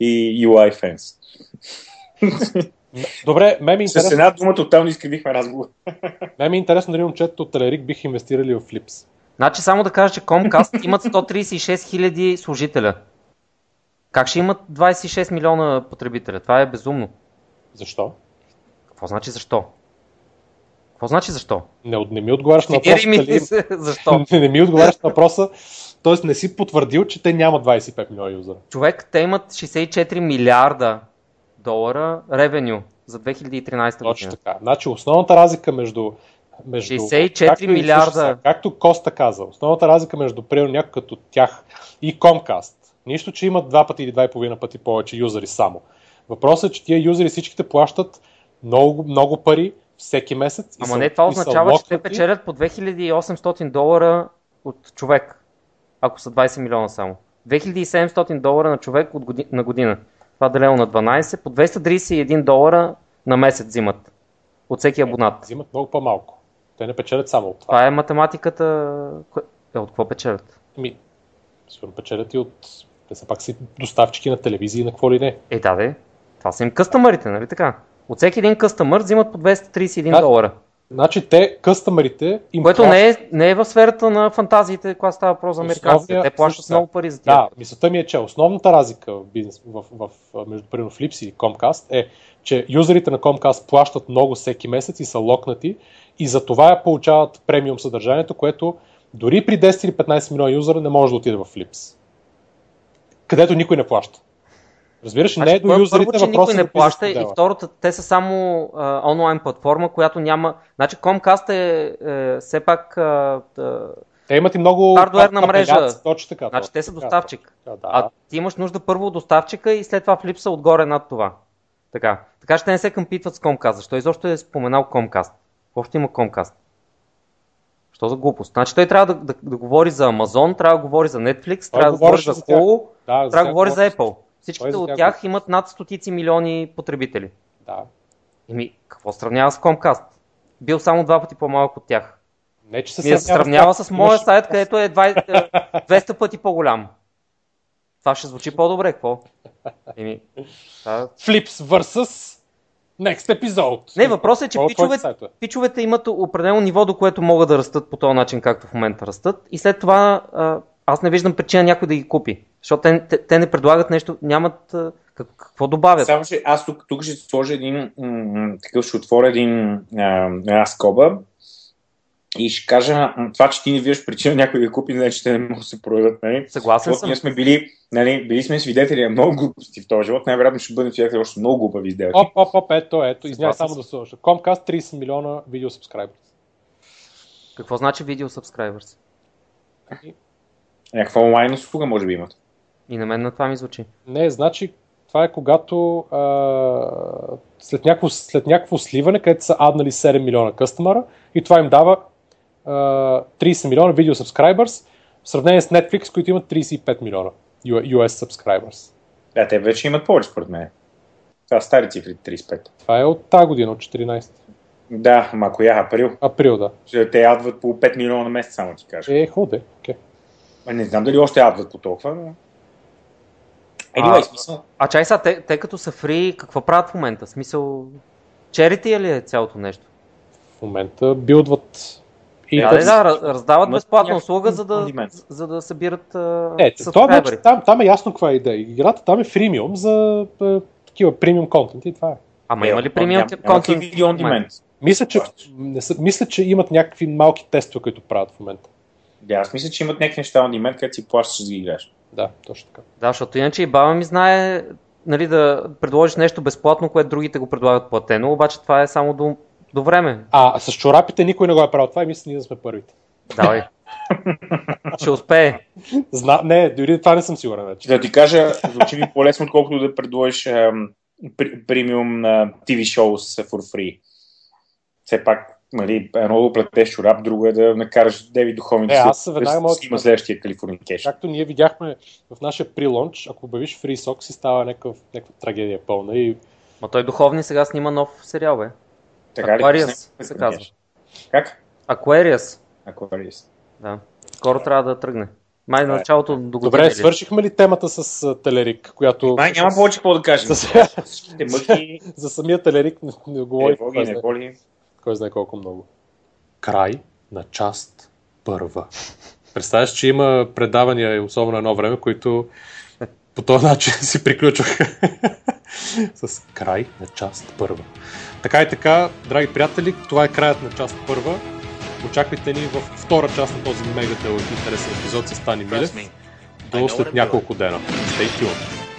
и UI fans.
Добре, ме ми е
С
интересно,
една дума тотално изкривихме разговор.
ме ми е интересно дали момчета от Телерик бих инвестирали в Flips.
Значи само да кажа, че Comcast имат 136 000 служителя. Как ще имат 26 милиона потребителя? Това е безумно.
Защо?
Какво значи защо? Какво значи защо?
Не, не ми отговаряш на въпроса.
ми
Дали...
защо?
не, не ми отговаряш на въпроса, т.е. не си потвърдил, че те нямат 25 милиона юзера.
Човек, те имат 64 милиарда долара ревеню за 2013
Точно
година.
така. Значи основната разлика между между,
64
както
милиарда.
както Коста каза, основната разлика между примерно някой като тях и Comcast, нищо, че имат два пъти или два и половина пъти повече юзери само. Въпросът е, че тия юзери всичките плащат много, много пари всеки месец.
Ама
са-
не, това означава, че те печелят по 2800 долара от човек, ако са 20 милиона само. 2700 долара на човек от годи... на година. Това делено на 12, по 231 долара на месец взимат от всеки абонат.
Взимат много по-малко. Те не печелят само от това.
Това е математиката. Е, от какво печелят?
Ми, сигурно печелят и от... Те са пак си доставчики на телевизии, на какво ли не.
Е, да, де. Това са им къстъмърите, нали така? От всеки един къстъмър взимат по 231
Да.
долара.
Значи те, къстъмерите, им
Което
плащат-
не е, не е в сферата на фантазиите, когато става въпрос за американците.
Основния-
Те плащат много пари за тях.
Да, мисълта ми е, че основната разлика в бизнес, в, в, в между примерно Flips и Comcast е, че юзерите на Comcast плащат много всеки месец и са локнати и за това получават премиум съдържанието, което дори при 10 или 15 милиона юзера не може да отиде в Flips. Където никой не плаща. Разбираш, не е до юзерите
първо, че никой не плаща и второто, те са само а, онлайн платформа, която няма... Значи Comcast е, е все пак... А, да,
Те имат и много
Хардуерна мрежа.
Точно така.
значи те са доставчик.
точно така,
А
Да.
ти имаш нужда първо от доставчика и след това флипса отгоре над това. Така. Така те не се къмпитват с Comcast. Защо изобщо е споменал Comcast? Още има Comcast. Що за глупост? Значи той трябва да, да, да говори за Amazon, трябва да говори за Netflix, трябва да говори за. Hulu,
Да,
трябва да говори за. Apple. Всичките
Той
от
тях говори.
имат над стотици милиони потребители.
Да.
Еми, какво сравнява с Comcast? Бил само два пъти по-малък от тях.
Не, че се
да се сравнява с моя сайт, където е 20, е, 200 пъти по-голям. Това ще звучи по-добре, какво? Еми, това...
Flips versus Next episode!
Не, въпросът е, че
Колко е
пичовете, пичовете имат определено ниво, до което могат да растат по този начин, както в момента растат. И след това а, аз не виждам причина някой да ги купи. Защото те, те, те не предлагат нещо, нямат а, как, какво добавят.
Само, че аз тук, тук ще сложа един, м- такъв, ще отворя един, а, една скоба и ще кажа, това, че ти не виждаш причина някой да купи, не, че те не могат да се продадат. Нали?
Съгласен
Защото
съм.
ние сме били, нали, били сме свидетели на много глупости в този живот, най-вероятно ще бъдем свидетели още много глупави сделки.
Оп, оп, оп, ето, ето, извинявай само да сложа. Comcast 30 милиона видео сабскрайбър.
Какво значи видео subscribers?
Някаква онлайн услуга може би имат.
И на мен на това ми звучи.
Не, значи това е когато а, след, някакво, след някакво сливане, където са аднали 7 милиона къстъмъра и това им дава 30 милиона видео subscribers в сравнение с Netflix, които имат 35 милиона US subscribers.
Да, те вече имат повече според мен. Това са стари цифри, 35.
Това е от тази година, от 14.
Да, ама коя април?
Април, да.
Ще Те ядват по 5 милиона на месец, само ти кажа.
Е, худе. Okay.
А Не знам дали още ядват по толкова, но...
А-
Anyway, смисъл.
А чай сега, те, те като са фри, какво правят в момента? Смисъл, черити ли е цялото нещо?
В момента билдват и
Да,
те
да,
са-
да, раз- раздават безплатна услуга, за да, за да събират
Е, това там, там е ясно каква е идея. Играта там е фримиум за е, такива премиум контент и това е.
Ама
Е,
има ли
няма-
премиум контент?
Мисля, че, не са, мисля, че имат някакви малки тестове, които правят в момента.
Да, аз мисля, че имат някакви неща on demand, където си плащаш да ги играеш.
Да, точно така.
Да, защото иначе и баба ми знае нали, да предложиш нещо безплатно, което другите го предлагат платено, обаче това е само до, до време.
А с чорапите никой не го е правил това и мисля, ние да сме първите.
Давай. Ще успее.
Зна... Не, дори това не съм сигурен вече.
Да ти кажа, звучи ми по-лесно, отколкото да предложиш ем, пр- премиум на TV shows for free. Все пак, нали, едно да платеш чорап, друго е да накараш Девид Духовен
Е, аз веднага мога да
следващия Калифорникеш.
Както ние видяхме в нашия прилонч, ако обявиш Free Sock, си става някакъв, някаква трагедия пълна. И...
Ма той духовни сега снима нов сериал, бе.
Така ли?
Aquarius
Снима
се казва.
Как?
Aquarius.
Aquarius.
Да. Скоро трябва да тръгне. Май
Добре.
началото до година.
Добре, свършихме ли темата с Телерик, която...
Май няма повече какво да кажем. Мъки,
За самия Телерик не, не
тревоги,
кой знае-
неволи.
Кой знае колко много. Край на част първа. Представяш, че има предавания, особено едно време, които по този начин си приключваха с край на част първа. Така и така, драги приятели, това е краят на част първа. Очаквайте ни в втора част на този мега интересен епизод с Стани Милев. До след няколко дена. Stay tuned!